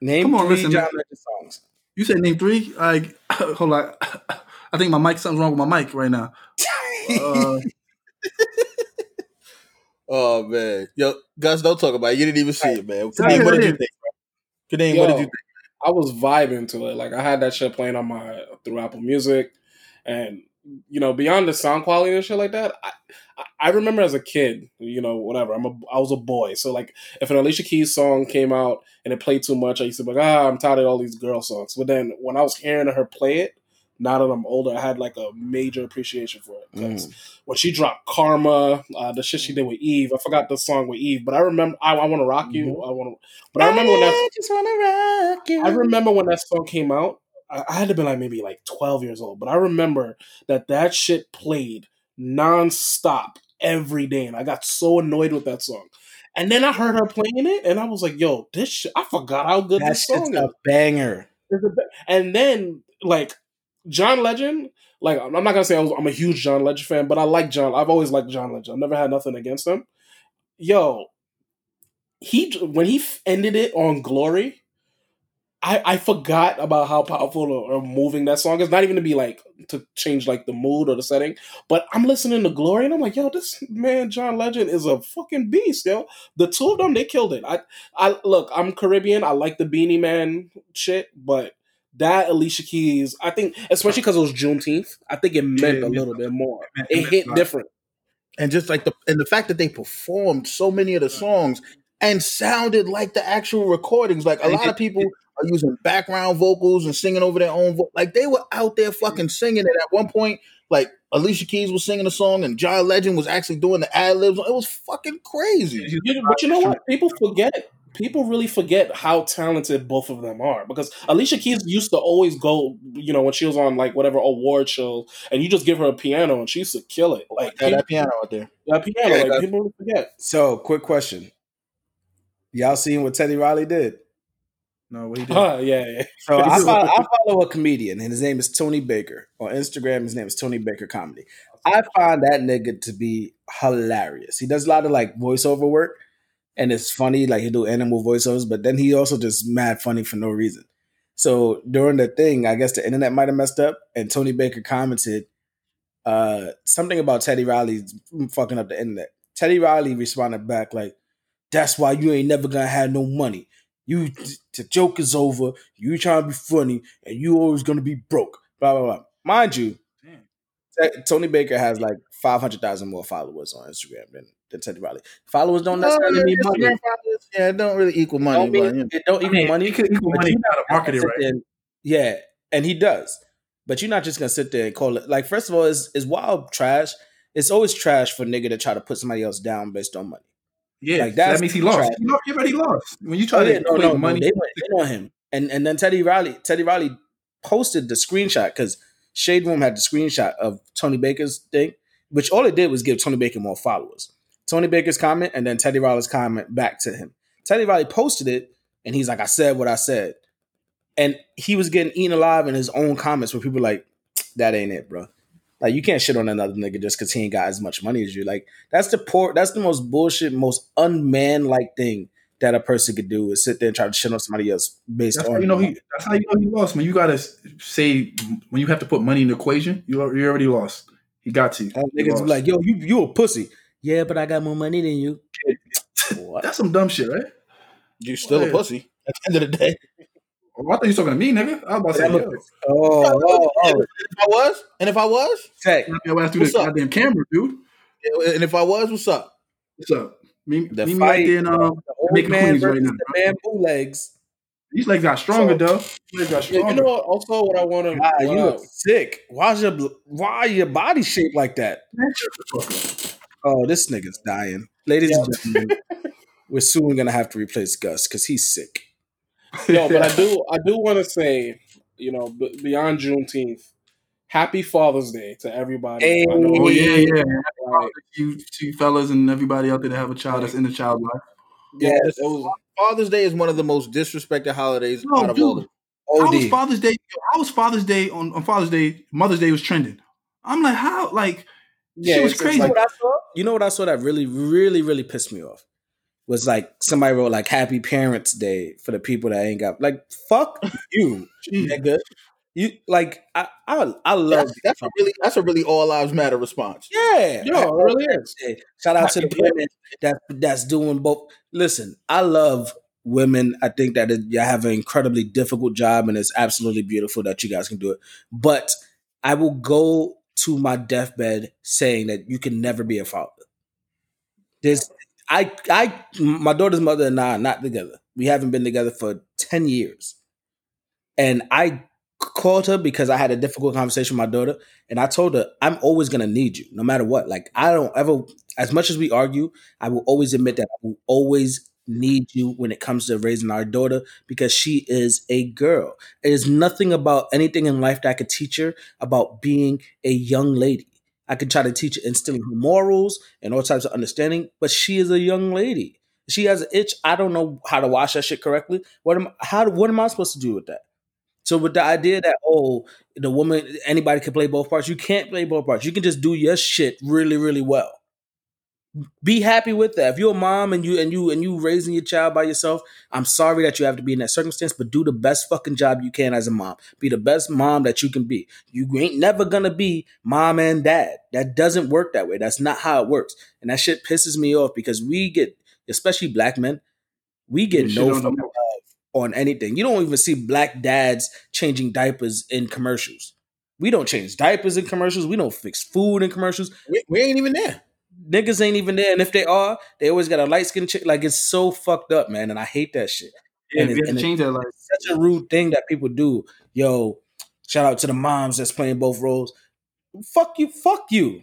Name Come on, three listen, John man. Legend songs. You said name three. Like, [COUGHS] hold on. I think my mic. Something's wrong with my mic right now. Uh, [LAUGHS] Oh man, yo, Gus, don't talk about it. You didn't even see it, man. Yeah, Kadeem, what did you think? bro? Kadeem, what did you think? I was vibing to it. Like I had that shit playing on my through Apple Music, and you know, beyond the sound quality and shit like that, I I- I remember as a kid, you know, whatever. I'm a I was a boy, so like if an Alicia Keys song came out and it played too much, I used to be like, ah, I'm tired of all these girl songs. But then when I was hearing her play it, now that I'm older, I had like a major appreciation for it. Mm. 'Cause when she dropped Karma, uh, the shit she mm. did with Eve, I forgot the song with Eve, but I remember I, I want to rock you. Mm-hmm. I want to, but I remember when that just wanna rock you. I remember when that song came out. I, I had to be like maybe like twelve years old, but I remember that that shit played nonstop every day, and I got so annoyed with that song. And then I heard her playing it, and I was like, "Yo, this shit! I forgot how good that this song a is." banger. A ba- And then like John Legend, like I'm not gonna say I I'm a huge John Legend fan, but I like John. I've always liked John Legend. I've never had nothing against him. Yo, he when he ended it on Glory, I, I forgot about how powerful or, or uh, moving that song is. Not even to be like to change like the mood or the setting, but I'm listening to Glory and I'm like, yo, this man John Legend is a fucking beast, yo. The two of them, they killed it. I I look, I'm Caribbean. I like the Beenie Man shit, but that Alicia Keys, I think, especially because it was Juneteenth, I think it meant Yeah, a little bit more. It it hit different. and just like the and the fact that they performed so many of the songs and sounded like the actual recordings. Like a lot of people are using background vocals and singing over their own vo- like they were out there fucking singing it at one point. Like Alicia Keys was singing a song and John Legend was actually doing the ad libs. It was fucking crazy. But you know what? People forget. People really forget how talented both of them are because Alicia Keys used to always go, you know, when she was on like whatever award show, and you just give her a piano and she used to kill it. Like Yeah, that piano out there. that piano, Yeah, like people really forget. So, quick question. Y'all seen what Teddy Riley did? no, what he did. Huh, yeah, yeah. So I [LAUGHS] follow, I follow a comedian, and his name is Tony Baker. On Instagram, his name is Tony Baker Comedy. I find that nigga to be hilarious. He does a lot of like voiceover work, and it's funny. Like he do animal voiceovers, but then he also just mad funny for no reason. So during the thing, I guess the internet might have messed up, and Tony Baker commented uh, something about Teddy Riley fucking up the internet. Teddy Riley responded back like, "That's why you ain't never gonna have no money. You the joke is over. You trying to be funny, and you always gonna be broke." Blah blah blah. Mind you, Tony Baker has like five hundred thousand more followers on Instagram than, than Teddy Riley. Followers don't oh, necessarily Oh, mean money. Yeah, it don't really equal money. Don't mean- but, you know. it don't I equal mean, money. he could equal money. you You gotta market right. there yeah, and he does. But you're not just gonna sit there and call it like. First of all, is is wild trash. It's always trash for nigga to try to put somebody else down based on money. Yeah, Like, so that means he lost. trash. He lo- he already lost. When you try Oh, to yeah, no, equate no, no, money, They went in on him, and and then Teddy Riley, Teddy Riley posted the screenshot because Shade Room had the screenshot of Tony Baker's thing, which all it did was give Tony Baker more followers. Tony Baker's comment and then Teddy Riley's comment back to him. Teddy Riley posted it, and he's like, "I said what I said," and he was getting eaten alive in his own comments where people were like, "That ain't it, bro." Like you can't shit on another nigga just because he ain't got as much money as you. Like that's the poor. That's the most bullshit, most unman like thing that a person could do is sit there and try to shit on somebody else based That's on how you know he. That's how you know he lost. When you gotta say when you have to put money in the equation, you you already lost. He got to. That niggas like, yo, you you a pussy. Yeah, but I got more money than you. [LAUGHS] what? that's some dumb shit, right? You still a Yeah. pussy at the end of the day. Oh, I thought you was talking to me, nigga. I was about to say, I'm a- yo, Oh, oh, oh. If I was, and if I was, Tech. knock your ass through the What's up? goddamn camera, dude. and if I was, what's up? What's up? Me, The me, me fight, right there in um, the old making man Queens versus right now. the man bootlegs. These legs got stronger, So- though. These legs got Yeah, stronger. you know what? Also, what I want to. God, you look sick. Why's your why your body shaped like that? Man, shut the fuck up. Oh, this nigga's dying. Ladies and gentlemen, we're soon gonna have to replace Gus because he's sick. Yo, but I do, [LAUGHS] I do want to say, you know, b- beyond Juneteenth, Happy Father's Day to everybody. Hey. I know, Oh yeah, yeah. like, You, you fellas and everybody out there that have a child that's in the child life. yeah, Yes. was. Father's Day is one of the most disrespected holidays No, out of all. dude. Of How was Father's Day? How was Father's Day on, on Father's Day? Mother's Day was trending. I'm like, how? Like, Yeah, shit was it's- it's crazy. You know what I saw? You know what I saw that really, really, really pissed me off was like somebody wrote like Happy Parents Day for the people that ain't got like fuck [LAUGHS] you, nigga. You like I I, I love That's, that's a really that's a really all lives matter response. yeah. Yo, it really is. Hey, Shout out to the women that that's doing both. Listen, I love women. I think that it, you have an incredibly difficult job, and it's absolutely beautiful that you guys can do it. But I will go to my deathbed saying that you can never be a father. There's, I, I, my daughter's mother and I are not together. We haven't been together for ten years, and I called her because I had a difficult conversation with my daughter, and I told her I'm always gonna need you, no matter what. Like I don't ever, as much as we argue, I will always admit that I will always need you when it comes to raising our daughter because she is a girl. There's nothing about anything in life that I could teach her about being a young lady. I could try to teach her instilling her morals and all types of understanding, but she is a young lady. She has an itch. I don't know how to wash that shit correctly. What am how what am I supposed to do with that? So with the idea that oh the woman anybody can play both parts, you can't play both parts. You can just do your shit really really well. Be happy with that. If you're a mom and you and you and you raising your child by yourself, I'm sorry that you have to be in that circumstance, but do the best fucking job you can as a mom. Be the best mom that you can be. You ain't never gonna be mom and dad. That doesn't work that way. That's not how it works. And that shit pisses me off because we get, especially black men, we get no on the fucking mouth. love on anything. You don't even see black dads changing diapers in commercials. We don't change diapers in commercials. We don't fix food in commercials. We, we ain't even there. Niggas ain't even there. And if they are, they always got a light skinned chick. Like it's so fucked up, man. And I hate that shit. Yeah, And we it- have to and it- change that. Like, It's such a rude thing that people do. Yo, shout out to the moms that's playing both roles. Fuck you, fuck you.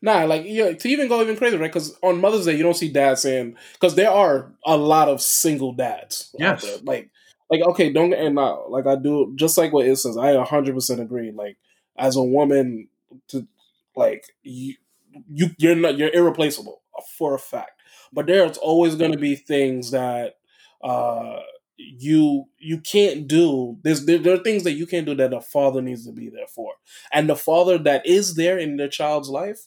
Nah, like yeah, to even go even crazy, right? Because on Mother's Day, you don't see dads saying because there are a lot of single dads. out Yes. there. like like okay, don't and uh, like I do just like what it says. I hundred percent agree. Like as a woman, to like you, you you're not you're irreplaceable for a fact. But there's always going to be things that uh you you can't do. There's there, there are things that you can't do that a father needs to be there for, and the father that is there in their child's life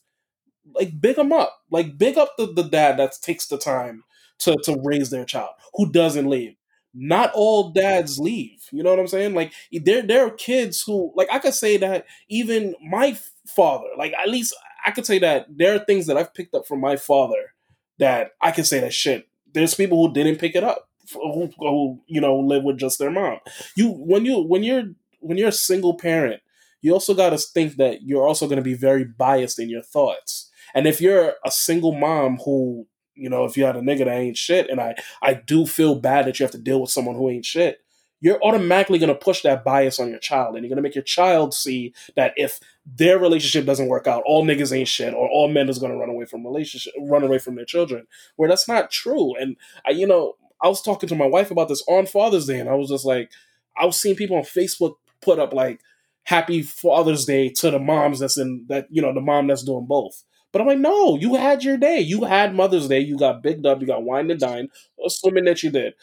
like big them up like big up the, the dad that takes the time to to raise their child who doesn't leave not all dads leave you know what i'm saying like there there are kids who like i could say that even my father like at least i could say that there are things that i've picked up from my father that i can say that shit. There's people who didn't pick it up who, who you know live with just their mom. You when you when you're when you're a single parent you also got to think that you're also going to be very biased in your thoughts. And if you're a single mom who, you know, if you had a nigga that ain't shit, and I, I do feel bad that you have to deal with someone who ain't shit, you're automatically gonna push that bias on your child, and you're gonna make your child see that if their relationship doesn't work out, all niggas ain't shit, or all men is gonna run away from relationship, run away from their children. Where that's not true. And I, you know, I was talking to my wife about this on Father's Day, and I was just like, I was seeing people on Facebook put up like happy Father's Day to the moms that's in that, you know, the mom that's doing both. But I'm like, no, you had your day. You had Mother's Day. You got bigged up. You got wine and dine, assuming that you did.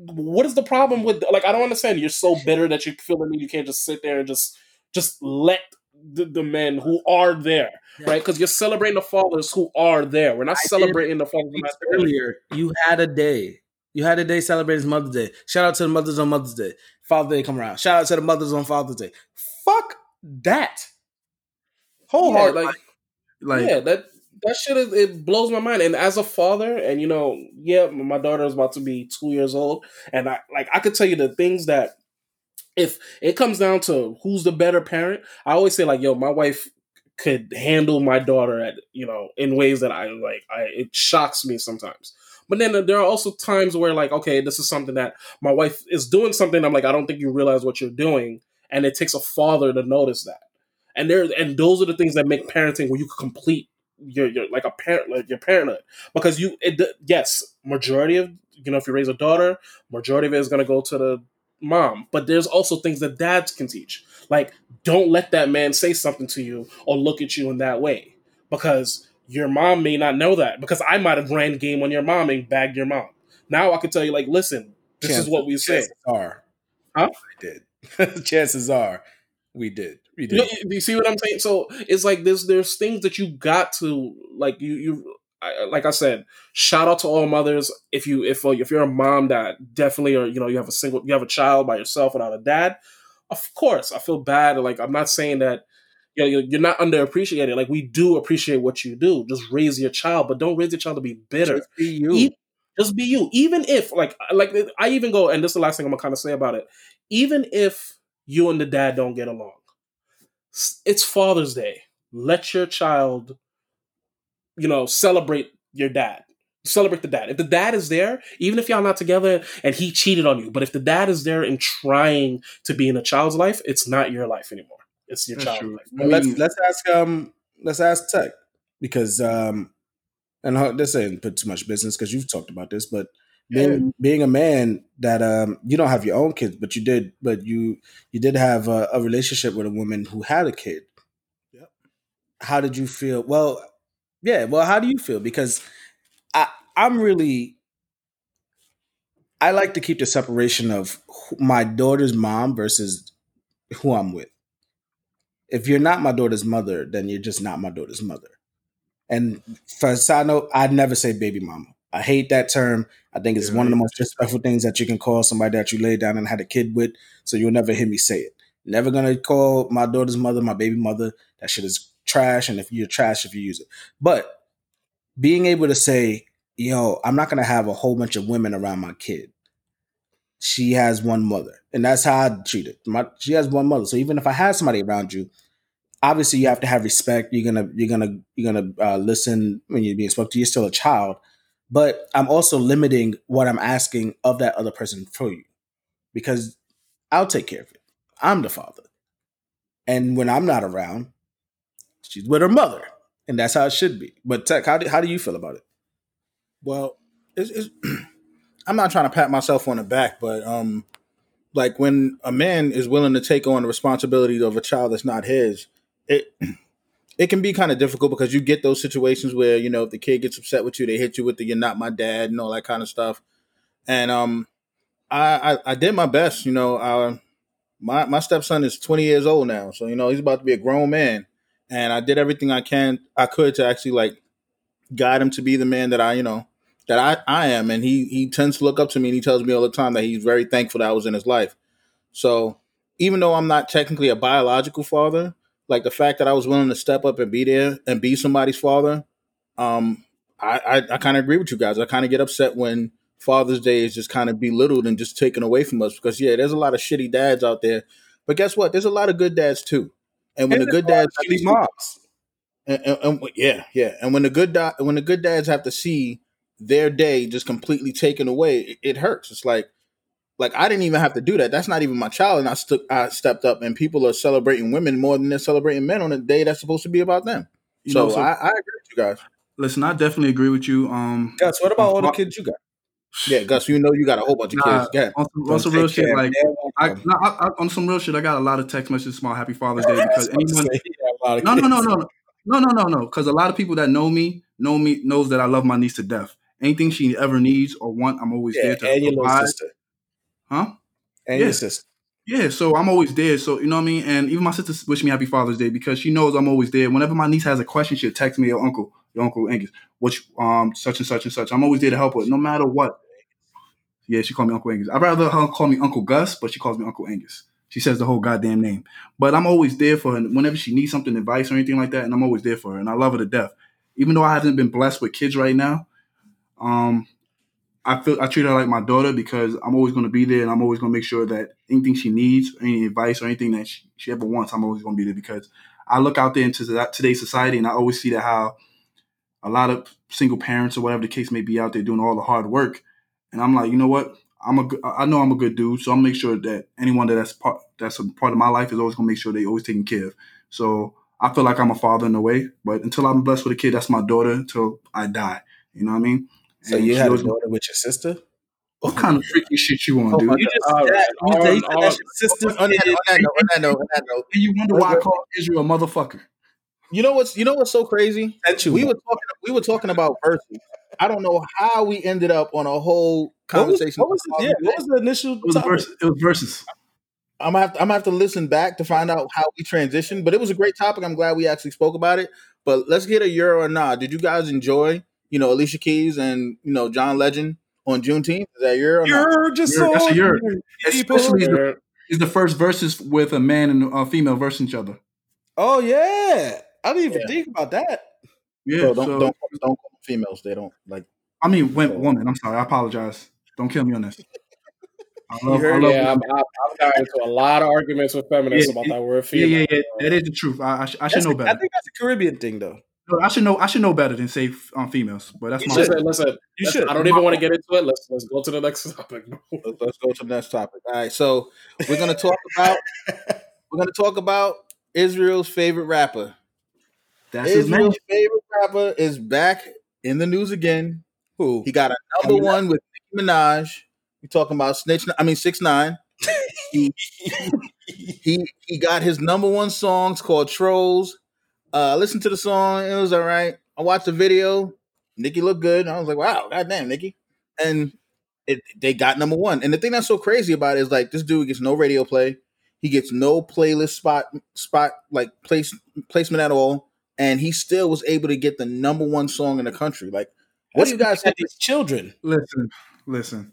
What is the problem with like? I don't understand. You're so bitter that you feel the need. You can't just sit there and just just let the, the men who are there, right? Because you're celebrating the fathers who are there. We're not I celebrating the fathers. who are not there. Earlier, you had a day. You had a day celebrating Mother's Day. Shout out to the mothers on Mother's Day. Father's Day come around. Shout out to the mothers on Father's Day. Fuck that. Yeah, heart, like like yeah, that that shit is, it blows my mind. And as a father, and you know, yeah, my daughter is about to be two years old, and I like I could tell you the things that if it comes down to who's the better parent, I always say like, yo, my wife could handle my daughter at you know in ways that I like. I it shocks me sometimes. But then there are also times where like, okay, this is something that my wife is doing something. I'm like, I don't think you realize what you're doing, and it takes a father to notice that. And there, and those are the things that make parenting where you complete your, your like a parent, like your parenthood, because you, it, yes, majority of you know, if you raise a daughter, majority of it is going to go to the mom. But there's also things that dads can teach, like don't let that man say something to you or look at you in that way, because your mom may not know that. Because I might have ran game on your mom and bagged your mom. Now I can tell you, like, listen, this is what we say. Chances are. Huh? We did. [LAUGHS] chances are we did. You, did. know, you see what I'm saying? So it's like there's there's things that you got to like you you I, like I said, shout out to all mothers. If you if uh, if you're a mom that definitely or you know you have a single you have a child by yourself without a dad, of course I feel bad. Like I'm not saying that you know, you're not underappreciated. Like we do appreciate what you do. Just raise your child, but don't raise your child to be bitter. Just be you. E- just be you. Even if like like I even go and this is the last thing I'm gonna kind of say about it. Even if you and the dad don't get along, it's Father's Day. Let your child, you know, celebrate your dad. Celebrate the dad. If the dad is there, even if y'all not together and he cheated on you, but if the dad is there and trying to be in a child's life, it's not your life anymore. It's your That's child's true. life. I Well, let's let's ask um let's ask Tech because um and ho- this ain't put too much business because you've talked about this, but being being a man that um you don't have your own kids, but you did, but you you did have a, a relationship with a woman who had a kid. Yep. How did you feel? Well, yeah. Well, how do you feel? Because I I'm really I like to keep the separation of my daughter's mom versus who I'm with if you're not my daughter's mother, then you're just not my daughter's mother. And for a side note, I'd never say baby mama. I hate that term. I think it's Yeah, one of the most disrespectful things that you can call somebody that you laid down and had a kid with. So you'll never hear me say it. Never gonna call my daughter's mother my baby mother. That shit is trash. And if you're trash, if you use it, but being able to say, yo, I'm not gonna have a whole bunch of women around my kid. She has one mother, and that's how I treat it. My, she has one mother. So even if I have somebody around you, obviously you have to have respect. You're gonna you're gonna you're gonna uh, listen when you're being spoken to. You're still a child, but I'm also limiting what I'm asking of that other person for you, because I'll take care of it. I'm the father, and when I'm not around, she's with her mother, and that's how it should be. But Tech, how do how do you feel about it? Well, it's, it's [CLEARS THROAT] I'm not trying to pat myself on the back, but um, like when a man is willing to take on the responsibility of a child that's not his, it [CLEARS THROAT] it can be kind of difficult because you get those situations where you know if the kid gets upset with you, they hit you with the "you're not my dad" and all that kind of stuff. And um, I I, I did my best, you know. I, my my stepson is 20 years old now, so you know he's about to be a grown man, and I did everything I can I could to actually like guide him to be the man that I you know that I, I am and he he tends to look up to me and he tells me all the time that he's very thankful that I was in his life. So even though I'm not technically a biological father, like the fact that I was willing to step up and be there and be somebody's father, um, I, I, I kind of agree with you guys. I kind of get upset when Father's Day is just kind of belittled and just taken away from us because yeah, there's a lot of shitty dads out there, but guess what? There's a lot of good dads too. And when the good dads have to Shitty see- moms. and, and- and- yeah, yeah. And when the good da- when the good dads have to see their day just completely taken away, it, it hurts. It's like like I didn't even have to do that. That's not even my child, and I stu- I stepped up, and people are celebrating women more than they're celebrating men on a day that's supposed to be about them. You so know, so I, I agree with you guys. listen, I definitely agree with you. Um, Gus, what about all the kids you got? Yeah, Gus, you know you got a whole bunch of Nah, kids. Go ahead. on some, on some real Take shit, care. like Yeah, I, no, I, I, on some real shit, I got a lot of text messages about Happy Father's Day [LAUGHS] because anyone, say, he had a lot of no, no, no, no, no, no, no, no, because a lot of people that know me know me knows that I love my niece to death. Anything she ever needs or want, I'm always Yeah, there to and your little provide. sister. Huh? And Yeah. your sister. Yeah, so I'm always there. So you know what I mean. And even my sister wish me Happy Father's Day because she knows I'm always there. Whenever my niece has a question, she'll text me, "Your uncle, your uncle Angus, which um such and such and such." I'm always there to help her, no matter what. Yeah, she called me Uncle Angus. I'd rather her call me Uncle Gus, but she calls me Uncle Angus. She says the whole goddamn name. But I'm always there for her whenever she needs something, advice or anything like that, and I'm always there for her. And I love her to death. Even though I haven't been blessed with kids right now, um, I feel I treat her like my daughter because I'm always going to be there, and I'm always going to make sure that anything she needs, any advice or anything that she, she ever wants, I'm always going to be there because I look out there into that today's society, and I always see that how a lot of single parents or whatever the case may be out there doing all the hard work, and I'm like, you know what? I'm a I know I'm a good dude, so I'm make sure that anyone that's part that's a part of my life is always gonna make sure they always taken care of. So I feel like I'm a father in a way, but until I'm blessed with a kid, that's my daughter until I die. You know what I mean? So And you had a daughter with your sister? What kind of freaky shit oh you want, dude? You just All that. You all you right, said all that's right. your sister's On that, on that note, on that note, on that note, And you wonder why I call Israel a motherfucker. you know what's you know what's so crazy? Sensual. We were talking we were talking about verses. I don't know how we ended up on a whole What was, conversation. what was the, yeah, what was the initial It was topic? verses. It was verses. I'm gonna have to, I'm gonna have to listen back to find out how we transitioned. But it was a great topic. I'm glad we actually spoke about it. But let's get a year or nah. Did you guys enjoy you know, Alicia Keys and you know John Legend on Juneteenth. Is that your? You're just You're- that's a so you're- people. Especially the, is the first verses with a man and a female versus each other. Oh yeah, I didn't even Yeah. think about that. Yeah, So don't so- don't don't call them females. They don't like. I mean, women, woman. I'm sorry. I apologize. Don't kill me on this. [LAUGHS] I love, I love Yeah, I'm, I'm, I've gotten into a lot of arguments with feminists Yeah, about that word yeah, female. yeah, yeah. That is the truth. I, I, sh- I should know better. I think that's a Caribbean thing, though. No, I should know. I should know better than say um, females. But that's You my. should. Listen, listen. You let's- should. I don't even want to get into it. Let's let's go to the next topic. [LAUGHS] Let's, let's go to the next topic. All right, so we're gonna talk about [LAUGHS] we're gonna talk about Israel's favorite rapper. That's his. Israel's favorite rapper is back in the news again. Who? He got a number one with Nicki Minaj. We talking about Snitch? I mean Six Nine. [LAUGHS] he, he he got his number one songs called Trollz. Uh, listen to the song. It was all right. I watched the video. Nicki looked good. I was like, wow, goddamn, Nicki. And it, they got number one. And the thing that's so crazy about it is like this dude gets no radio play. He gets no playlist spot spot like place placement at all. And he still was able to get the number one song in the country. Like, what do you guys think? These children. Listen, listen.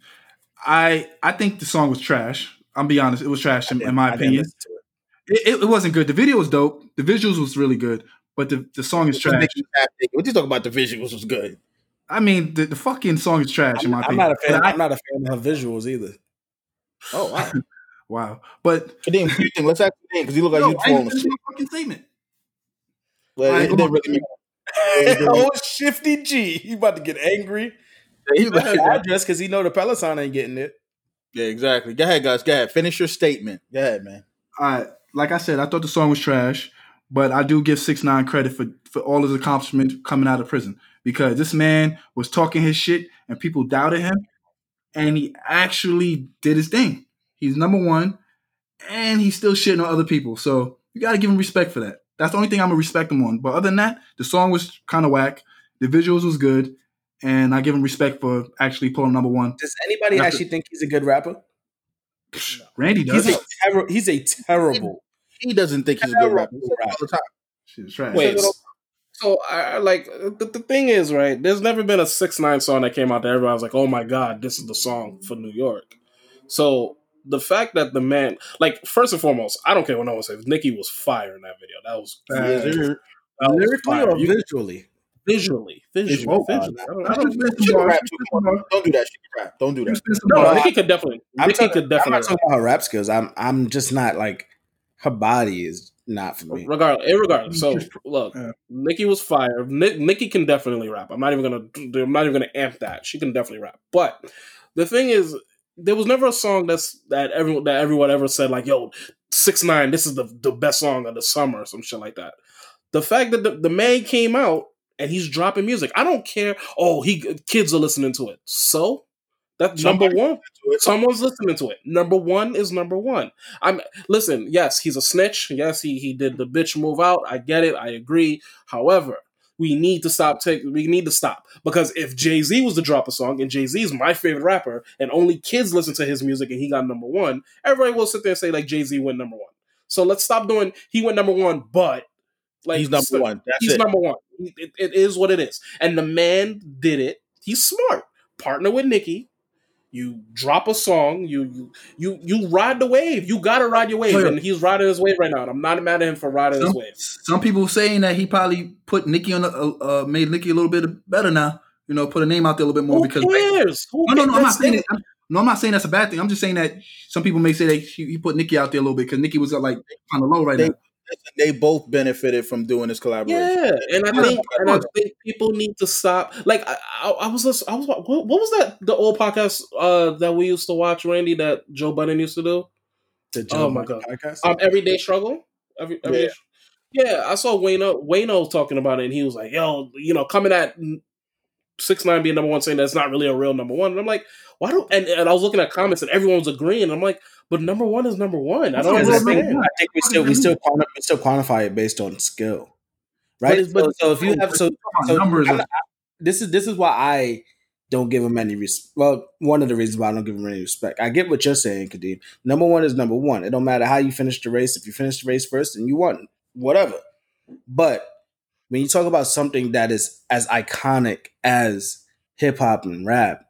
I I think the song was trash. I'm be honest. It was trash in, in my I didn't opinion. It. It, wasn't good. The video was dope. The visuals was really good, but the, the song is trash. What you talking about? The visuals was good. I mean, the, the fucking song is trash in my I'm, I'm opinion. not a fan. I- I'm not a fan of her visuals either. Oh wow. [LAUGHS] wow. But what do you think? Let's ask Kadeem because you look like no, you falling ain't my fucking statement. I- it didn't really mean [LAUGHS] oh, Shifty G. He about to get angry. he was- address because he know the Peloton ain't getting it. Yeah, exactly. Go ahead, guys. Go ahead. Finish your statement. Go ahead, man. I like I said, I thought the song was trash, but I do give Six Nine credit for for all his accomplishments coming out of prison because this man was talking his shit and people doubted him, and he actually did his thing. He's number one, and he's still shitting on other people. So you got to give him respect for that. That's the only thing I'm gonna respect him on. But other than that, the song was kind of whack. The visuals was good, and I give him respect for actually pulling number one. Does anybody Not actually think he's a good rapper? Randy does. He's a ter- he's a terrible. He doesn't think he's a good rapper. He says it all the time. Shit, trash. Wait, so I I- like the, the thing is, right? There's never been a six nine song that came out that everybody was like, "Oh my god, this is the song for New York." So the fact that the man, like, first and foremost, I don't care what no one says. Nicki was fire in that video. That was, that was Lyrically fire. or You- visually? visually, visually, Visual. visually. I don't- I I don't- She can rap too. Don't do that. She can rap. Don't do that. spend some No. Nicki could definitely. I'm, Nicki talking, could I'm not talking about her rap skills. I'm I'm just not like her body is not for me. Regardless, eh, regardless. So look, Yeah. Nicki was fire. Nick, Nicki can definitely rap. I'm not even gonna. I'm not even gonna amp that. She can definitely rap. But the thing is, there was never a song that's that everyone that everyone ever said like, "Yo, six nine, this is the the best song of the summer" or some shit like that. The fact that the, the man came out and he's dropping music, I don't care. Oh, he kids are listening to it. So that's number one. Someone's listening to it. Number one is number one. I'm listen. Yes, he's a snitch. Yes, he he did the bitch move out. I get it. I agree. However, we need to stop. Take we need to stop because if Jay Z was to drop a song and Jay Z is my favorite rapper and only kids listen to his music and he got number one, everybody will sit there and say like Jay Z went number one. So let's stop doing. He went number one, but like He's number so- one. That's he's it. number one. It, it is what it is. And the man did it. He's smart. Partner with Nicki. You drop a song. You you you, you ride the wave. You gotta ride your wave, and he's riding his wave right now. And I'm not mad at him for riding his wave. some people saying that he probably put Nicki on, the, uh, uh, made Nicki a little bit better now. You know, put a name out there a little bit more Who because cares? Who no, no, no. I'm not saying that. I'm- No, I'm not saying that's a bad thing. I'm just saying that some people may say that he, he put Nicki out there a little bit because Nicki was uh, like kind of low right They- now. They both benefited from doing this collaboration. Yeah, and I think and I think people need to stop. Like I, I, I was, lis- I was. What, what was that? The old podcast uh, that we used to watch, Randy, that Joe Budden used to do. The Oh Joe my God. podcast? Um, everyday struggle. Every, every Yeah. yeah, I saw Wayno Wayno talking about it, and he was like, "Yo, you know, coming at six nine being number one, saying that's not really a real number one." And I'm like, "Why don't?" And, and I was looking at comments, and everyone was agreeing. And I'm like, "But number one is number one." I don't understand. number one? I think we still we still quanti- we still quantify it based on skill, right? it's- but- so, so if you oh, have so, so numbers. I'm this is this is why I don't give him any respect. Well, one of the reasons why I don't give him any respect. I get what you're saying, Kadeem. Number one is number one. It don't matter how you finish the race. If you finish the race first, and you won, whatever. But when you talk about something that is as iconic as hip hop and rap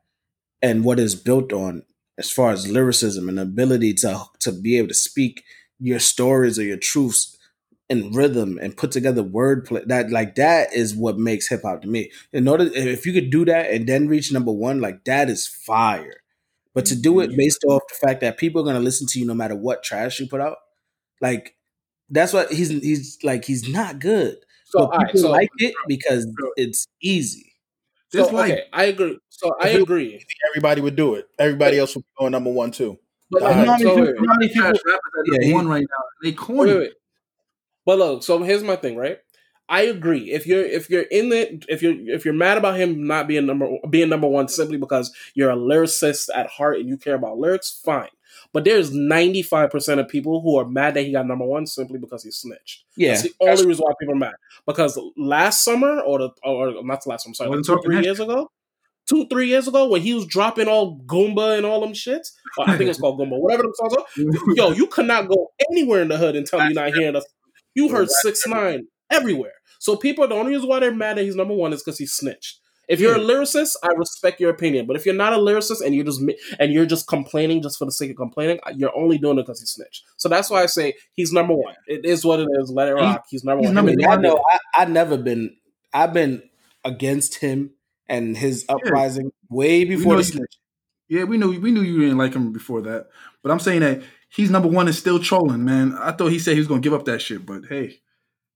and what is built on as far as lyricism and ability to to be able to speak your stories or your truths in rhythm and put together wordplay that like that is what makes hip hop to me. In order if you could do that and then reach number one, like that is fire. But to do it mm-hmm. based off the fact that people are gonna listen to you no matter what trash you put out, like that's what he's he's like he's not good. So, But all right, people so, like it because it's easy. This so like okay, I agree. So I agree. Everybody would do it. Everybody else would be going number one too. But you all know right, how many so people, wait, many people wait. rappers at Yeah, number he- one right now? They Wait, corny. wait, wait. But look, so here's my thing, right? I agree. If you're if you're in the if you're if you're mad about him not being number being number one simply because you're a lyricist at heart and you care about lyrics, fine. But there's 95% of people who are mad that he got number one simply because he snitched. Yeah. That's the only reason why people are mad. Because last summer, or the or not last summer, sorry, like Wasn't two, three years ago, two, three years ago, when he was dropping all Gummo and all them shits, or I think it's called Gummo, whatever them songs are. [LAUGHS] Yo, you could not go anywhere in the hood and tell me you're not hearing us. You heard six nine everywhere. So people, the only reason why they're mad that he's number one is because he snitched. If you're a lyricist, I respect your opinion. But if you're not a lyricist and you're just and you're just complaining just for the sake of complaining, uh, you're only doing it because he snitched. So that's why I say he's number one. It is what it is. Let it rock. He's number he's one. number Him and I one. Nick know I, I've never been I've been against him and his uprising way before the snitch. Yeah, we knew we knew you didn't like him before that. But I'm saying that he's number one and still trolling, man. I thought he said he was gonna give up that shit, but hey.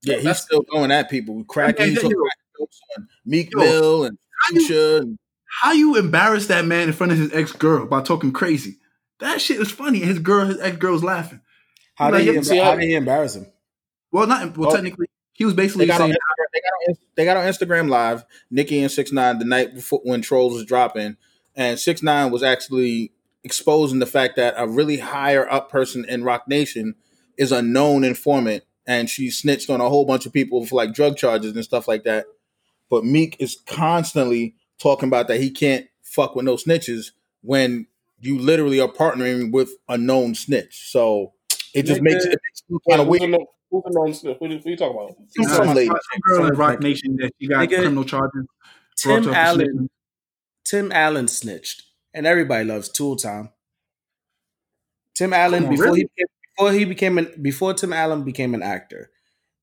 Yeah, he's still going at people. Cracking Okay, he's yo, talking jokes on Meek yo, Mill and you- Future. And, How you embarrass that man in front of his ex girl by talking crazy? That shit was funny. His girl, his ex girl was laughing. How Like, did he, see, how did he embarrass him? Well, not well. Oh. Technically, he was they basically got saying, they got on, they got on Instagram Live. Nicki and Six Nine the night before when Trollz was dropping, and Six Nine was actually exposing the fact that a really higher up person in Roc Nation is a known informant, and she snitched on a whole bunch of people for like drug charges and stuff like that. But Meek is constantly talking about that he can't fuck with no snitches when you literally are partnering with a known snitch. So it just Nigga. makes it makes you Wait, kind of weird. who's the known snitch? Who, who you talking about? Some, Some some, lady. girl in Roc Nation that she got Nigga, criminal charges. Tim brought up for Allen snitching. Tim Allen snitched. And everybody loves Tool Time. Tim Allen on, before really? he became, before he became an before Tim Allen became an actor,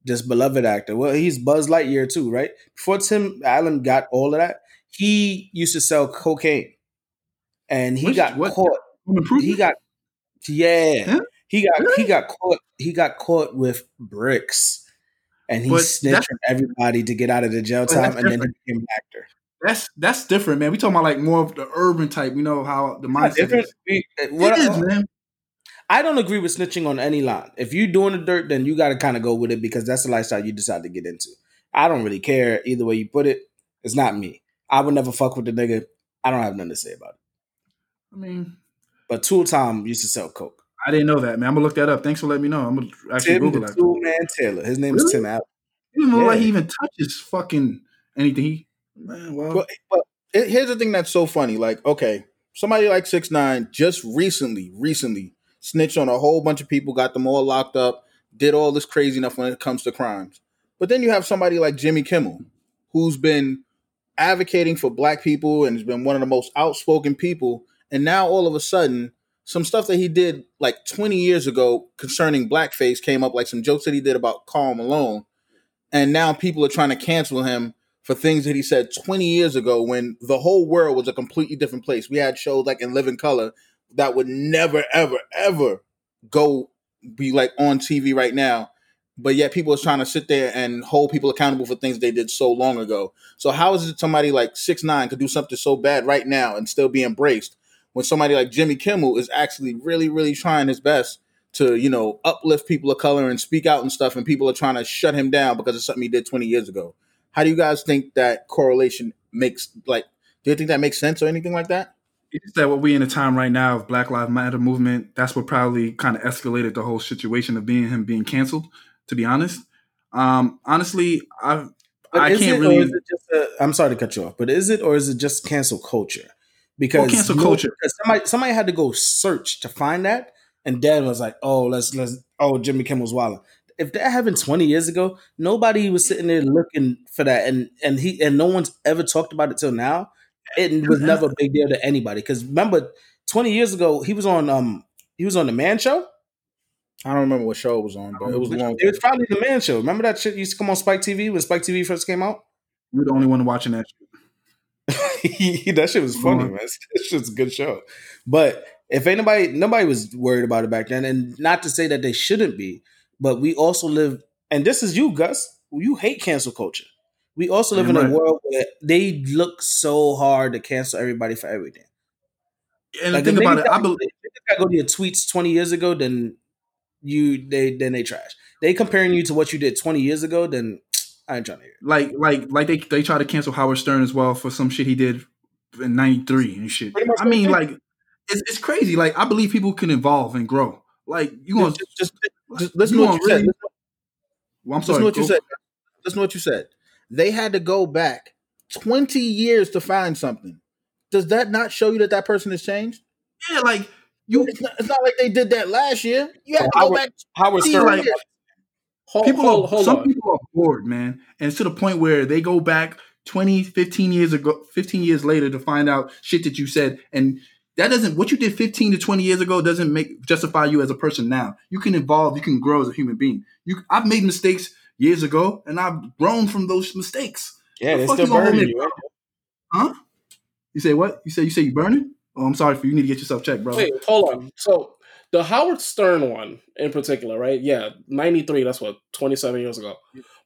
this beloved actor. Well, he's Buzz Lightyear too, right? Before Tim Allen got all of that, he used to sell cocaine, and he Which- got what- caught. He got yeah. Huh? He got Really? he got caught. He got caught with bricks, and he But snitched on everybody to get out of the jail time, and then he became an actor. That's that's different, man. We talking about like more of the urban type. You know how the mindset Different. is. we- eh, what- it is, man. I don't agree with snitching on any line. If you're doing the dirt, then you got to kind of go with it because that's the lifestyle you decide to get into. I don't really care either way you put it. It's not me. I would never fuck with the nigga. I don't have nothing to say about it. I mean, But Tool Time used to sell coke. I didn't know that, man. I'm gonna look that up. Thanks for letting me know. I'm gonna actually Tim Google the that. Tool Man Taylor. His name is Tim Allen. He didn't look like he even touches fucking anything. He, man, well, But, but here's the thing that's so funny. Like, okay, somebody like Six Nine just recently, recently snitched on a whole bunch of people, got them all locked up, did all this crazy enough when it comes to crimes. But then you have somebody like Jimmy Kimmel, who's been advocating for black people and has been one of the most outspoken people. And now all of a sudden, some stuff that he did like 20 years ago concerning blackface came up, like some jokes that he did about Karl Malone. And now people are trying to cancel him for things that he said 20 years ago when the whole world was a completely different place. We had shows like in Living Color that would never, ever, ever go be like on TV right now. But yet people are trying to sit there and hold people accountable for things they did so long ago. So how is it somebody like six nine could do something so bad right now and still be embraced when somebody like Jimmy Kimmel is actually really, really trying his best to, you know, uplift people of color and speak out and stuff and people are trying to shut him down because of something he did 20 years ago. How do you guys think that correlation makes like do you think that makes sense or anything like that? It's that what we in a time right now of Black Lives Matter movement. That's what probably kind of escalated the whole situation of being him being canceled. To be honest, um, honestly, I I can't it, really. Or is it just a, I'm sorry to cut you off, but is it or is it just cancel culture? Because cancel no- culture. because somebody somebody had to go search to find that, and Dad was like, "Oh, let's let's oh Jimmy Kimmel's wilding." if that happened 20 years ago, nobody was sitting there looking for that, and and he and no one's ever talked about it till now. It was never a big deal to anybody because remember, 20 years ago he was on um he was on the Man Show. I don't remember what show it was on, but it was long. It was probably the Man Show. Remember that shit used to come on Spike TV when Spike TV first came out. You're the only one watching that. Shit. [LAUGHS] that shit was funny, Mhm. man. [LAUGHS] That shit's a good show. But if anybody, nobody was worried about it back then, and not to say that they shouldn't be, but we also live, and this is you, Gus. You hate cancel culture. We also live in a world where they look so hard to cancel everybody for everything. And Like if about it, I believe. if niggas go to your tweets twenty years ago, then you they then they trash. They comparing you to what you did twenty years ago, then I ain't trying to hear. it. like like like they they try to cancel Howard Stern as well for some shit he did in '93 and shit. I mean, like it's, it's crazy. Like I believe people can evolve and grow. Like you want just, just, just listen to what gonna you said. really- well, I'm Listen sorry. to what you said. Listen to what you said. They had to go back 20 years to find something. Does that not show you that that person has changed? Yeah, like you It's not, it's not like they did that last year. You had to go Howard- back. Howard 20 Stern. years. Hold, people hold, are, hold some on. people are bored, man. And it's to the point where they go back 20, 15 years ago, 15 years later to find out shit that you said. And that doesn't, what you did 15 to 20 years ago doesn't make, justify you as a person now. You can evolve, you can grow as a human being. You, I've made mistakes years ago and I've grown from those mistakes. Yeah, The they fuck still you burning you. Huh? You say what? You say, you say you burning? Oh, I'm sorry for you. You need to get yourself checked, bro. Wait, hold on. So the Howard Stern one in particular, right? Yeah, ninety three. That's what twenty seven years ago.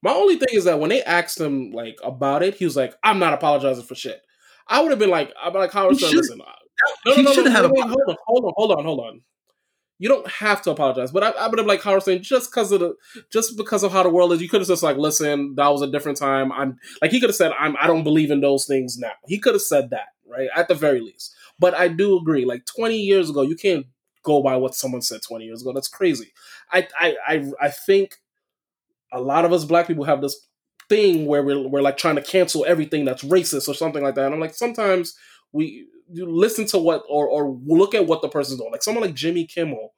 My only thing is that when they asked him like about it, he was like, "I'm not apologizing for shit." I would have been like, "I'm like Howard He Stern. should- Listen, uh, no, he no, no, should no, have wait, had wait, hold on, hold on, hold on, hold on. You don't have to apologize, but I, I would have like Howard saying just because of the just because of how the world is. You could have just like, "Listen, that was a different time." I'm like he could have said, "I'm I don't believe in those things now." He could have said that, right? At the very least. But I do agree. Like 20 years ago, you can't go by what someone said 20 years ago. That's crazy. I I I, I think a lot of us black people have this thing where we're, we're like trying to cancel everything that's racist or something like that. And I'm like, sometimes we listen to what or or look at what the person's doing. Like someone like Jimmy Kimmel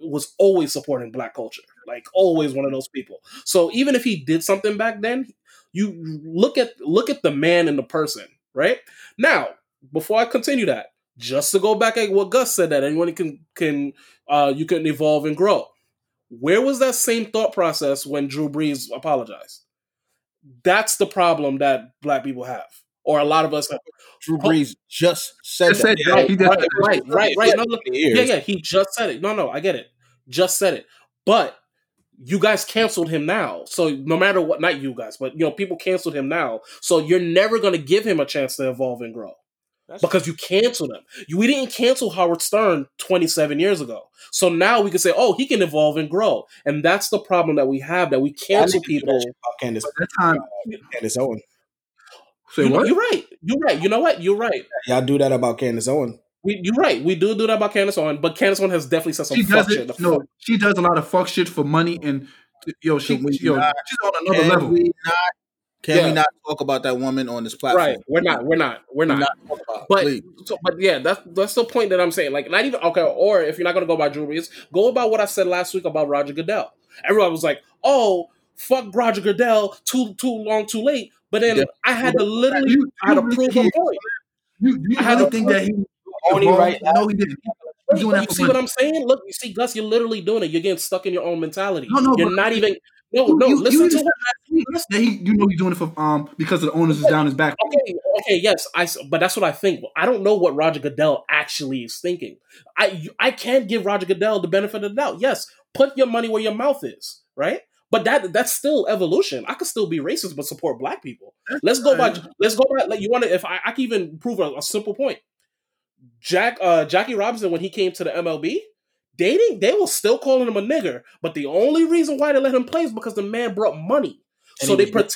was always supporting black culture, like always one of those people. So even if he did something back then, you look at look at the man and the person, right? Now, before I continue that, just to go back at what Gus said that anyone can can uh you can evolve and grow. Where was that same thought process when Drew Brees apologized? That's the problem that black people have, or a lot of us. Uh, Drew Brees just said Just said that. He right, that. right, right, right. No, look, Years. yeah, yeah. He just said it. No, no, I get it. Just said it. But you guys canceled him now. So no matter what, not you guys, but you know, people canceled him now. So you're never going to give him a chance to evolve and grow because you canceled him. You, we didn't cancel Howard Stern 27 years ago. So now we can say, oh, he can evolve and grow. And that's the problem that we have that we cancel people. About Candace, That time. Candace Owen. Say You, what? You're right. You're right. You know what? You're right. Y'all do that about Candace Owen. We, you're right. We do do that about Candace Owen, but Candace Owen has definitely said some She fuck does shit. it. The No, she does a lot of fuck shit for money and yo, she, Can we yo, not- she's on another Can level. we not? Can Yeah. we not talk about that woman on this platform? Right. We're not. We're not. We're Can we not. not about? But please. so, but yeah, that's that's the point that I'm saying. Like, not even okay. Or if you're not gonna go by Drew Brees, go about what I said last week about Roger Goodell. Everyone was like, "Oh, fuck Roger Goodell, too too long, too late." But then Yeah. I had to literally, You- I had to you prove really a point. You, do you I had to think that he Only evolved? right No, he didn't. He's doing you see money. what I'm saying? Look, you see, Gus, you're literally doing it. You're getting stuck in your own mentality. No, no, you're but- not even. No, You- no. you- listen you to just what That he, you know, he's doing it for um because of the owners is down his back. Okay, okay, yes, I. But that's what I think. I don't know what Roger Goodell actually is thinking. I I can't give Roger Goodell the benefit of the doubt. Yes, put your money where your mouth is, right? But that that's still evolution. I could still be racist but support black people. Let's go by. Let's go by. Like you want to? If I, I can even prove a, a simple point. Jack uh, Jackie Robinson when he came to the MLB, dating they were still calling him a nigger. But the only reason why they let him play is because the man brought money. And so they protect,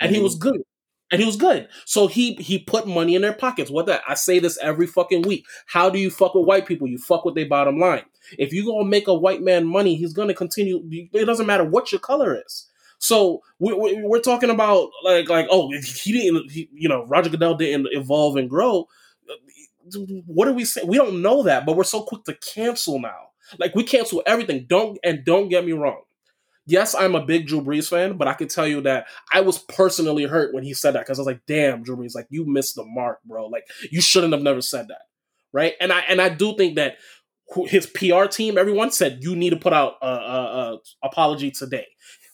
and he was good. And he was good. So he he put money in their pockets. What that I say this every fucking week. How do you fuck with white people? You fuck with their bottom line. If you gonna make a white man money, he's gonna continue. It doesn't matter what your color is. So we, we, we're talking about like like oh he didn't he, you know Roger Goodell didn't evolve and grow. What are we saying? We don't know that, but we're so quick to cancel now. Like we cancel everything. Don't and don't get me wrong. yes, I'm a big Drew Brees fan, but I can tell you that I was personally hurt when he said that because I was like, damn, Drew Brees, like you missed the mark, bro. Like you shouldn't have never said that, right? And I and I do think that his PR team, everyone said you need to put out a, a, a apology today.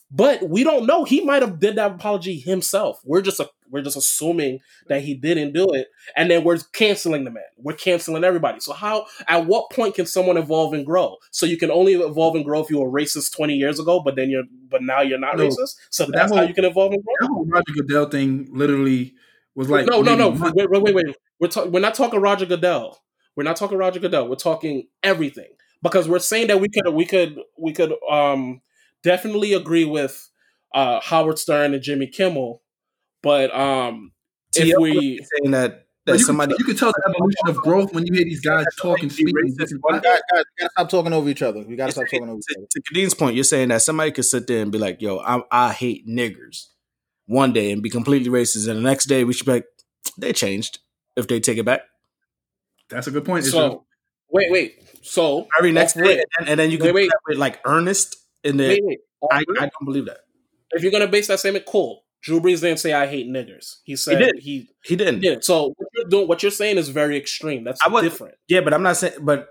But we don't know. He might have did that apology himself. We're just a, we're just assuming that he didn't do it, and then we're canceling the man. We're canceling everybody. So how? At what point can someone evolve and grow? So you can only evolve and grow if you were racist twenty years ago, but then you're but now you're not No. racist. So that's that how you can evolve and grow. That whole Roger Goodell thing literally was like no, no, no. Wait, wait, wait, wait. We're ta- we're not talking Roger Goodell. We're not talking Roger Goodell. We're talking everything because we're saying that we could we could we could um definitely agree with uh Howard Stern and Jimmy Kimmel, but um if TL we saying that that you, somebody can, you can tell the evolution of growth when you hear these guys talking, and speak. in racist. Guys, we gotta stop talking over each other. We gotta stop talking over each other. to Kadeem's point, you're saying that somebody could sit there and be like, "Yo, I, I hate niggers," one day and be completely racist, and the next day we should be like, "They changed." If they take it back, That's a good point. Israel. so wait wait so every next day, rip- and, and then you Wait, can wait. wait, with like Ernest in the. wait wait I, I don't believe that if you're gonna base that statement, cool. Drew Brees didn't say I hate niggers. He said did. he, he didn't. did. So what you're doing, what you're saying is very extreme. That's I was- different. Yeah, but I'm not saying. But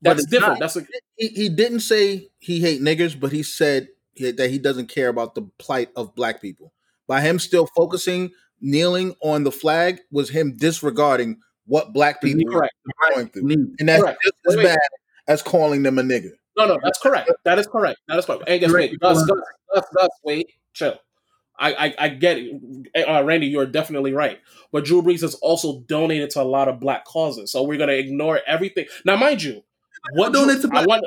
but That's it's different. not- That's a, He, he didn't say he hate niggers, but he said he- that he doesn't care about the plight of black people. By him still focusing, kneeling on the flag was him disregarding what black people correct. are going through, Need. and that's Correct. just as Wait, wait. bad as calling them a nigger. No, no, that's correct. That is correct. That is correct. And guess Correct. what? Gus, Gus, Gus, Gus, wait, chill. I, I, I get it. Uh, Randy, you're definitely right. But Drew Brees has also donated to a lot of black causes. So we're going to ignore everything. Now, mind you, what Donate Drew, to black- I want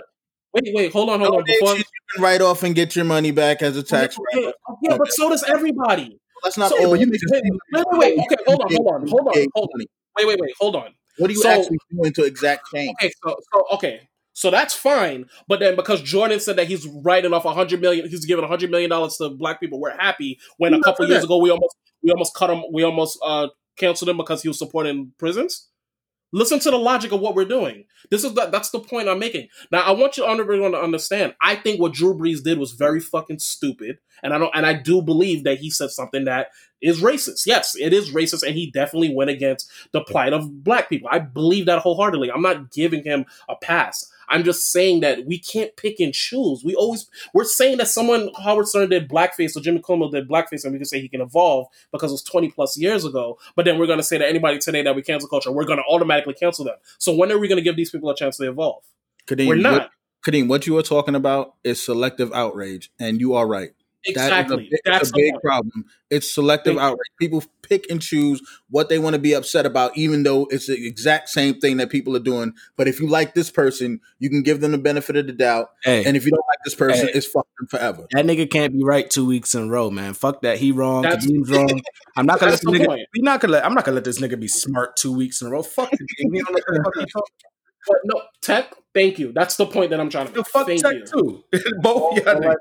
Wait, wait, hold on, hold on. Nowadays, Before, you can write off and get your money back as a tax. yeah, yeah, but so does everybody. That's not So- all. but you make it Wait, wait, wait, wait. Okay, hold on, hold on, hold on, hold on. Wait, wait, wait, hold on. What are you So- actually doing to exact change? Okay, so, so okay, so that's fine. But then because Jordan said that he's writing off a hundred million, he's giving a hundred million dollars to black people. We're happy. When a couple years ago we almost we almost cut him, we almost uh canceled him because he was supporting prisons. Listen to the logic of what we're doing. This is that that's the point I'm making. Now I want you everyone to understand. I think what Drew Brees did was very fucking stupid, and I don't and I do believe that he said something that is racist. Yes, it is racist, and he definitely went against the plight of black people. I believe that wholeheartedly. I'm not giving him a pass. I'm just saying that we can't pick and choose. We always we're saying that someone Howard Stern did blackface or Jimmy Kimmel did blackface, and we can say he can evolve because it was 20 plus years ago. But then we're going to say that anybody today that we cancel culture, we're going to automatically cancel them. So when are we going to give these people a chance to evolve? Kadeem, we're not. What, Kadeem, what you are talking about is selective outrage, and you are right. Exactly. That a, That's a big point. problem. It's selective outrage. People pick and choose what they want to be upset about, even though it's the exact same thing that people are doing. But if you like this person, you can give them the benefit of the doubt. Hey, And if you don't like this person, Hey. it's them forever. that nigga can't be right two weeks in a row, man. Fuck that. He wrong. Kadeem's wrong. [LAUGHS] I'm not gonna let this nigga. We not gonna let. I'm not gonna let this nigga be smart two weeks in a row. Fuck Kadeem. He don't know what the fuck [LAUGHS] But no, tech, thank you. That's the point that I'm trying to The make. fuck Thank Tech you. too. [LAUGHS] Both y'all niggas.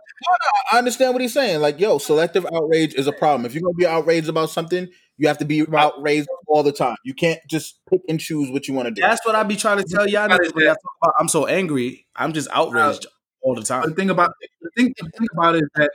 I understand what he's saying. Like, yo, selective outrage is a problem. If you're gonna be outraged about something, you have to be outraged all the time. You can't just pick and choose what you want to do. That's what I be trying to tell y'all niggas talk about I'm so angry. I'm just outraged all the time. the thing about the thing, the thing about it is that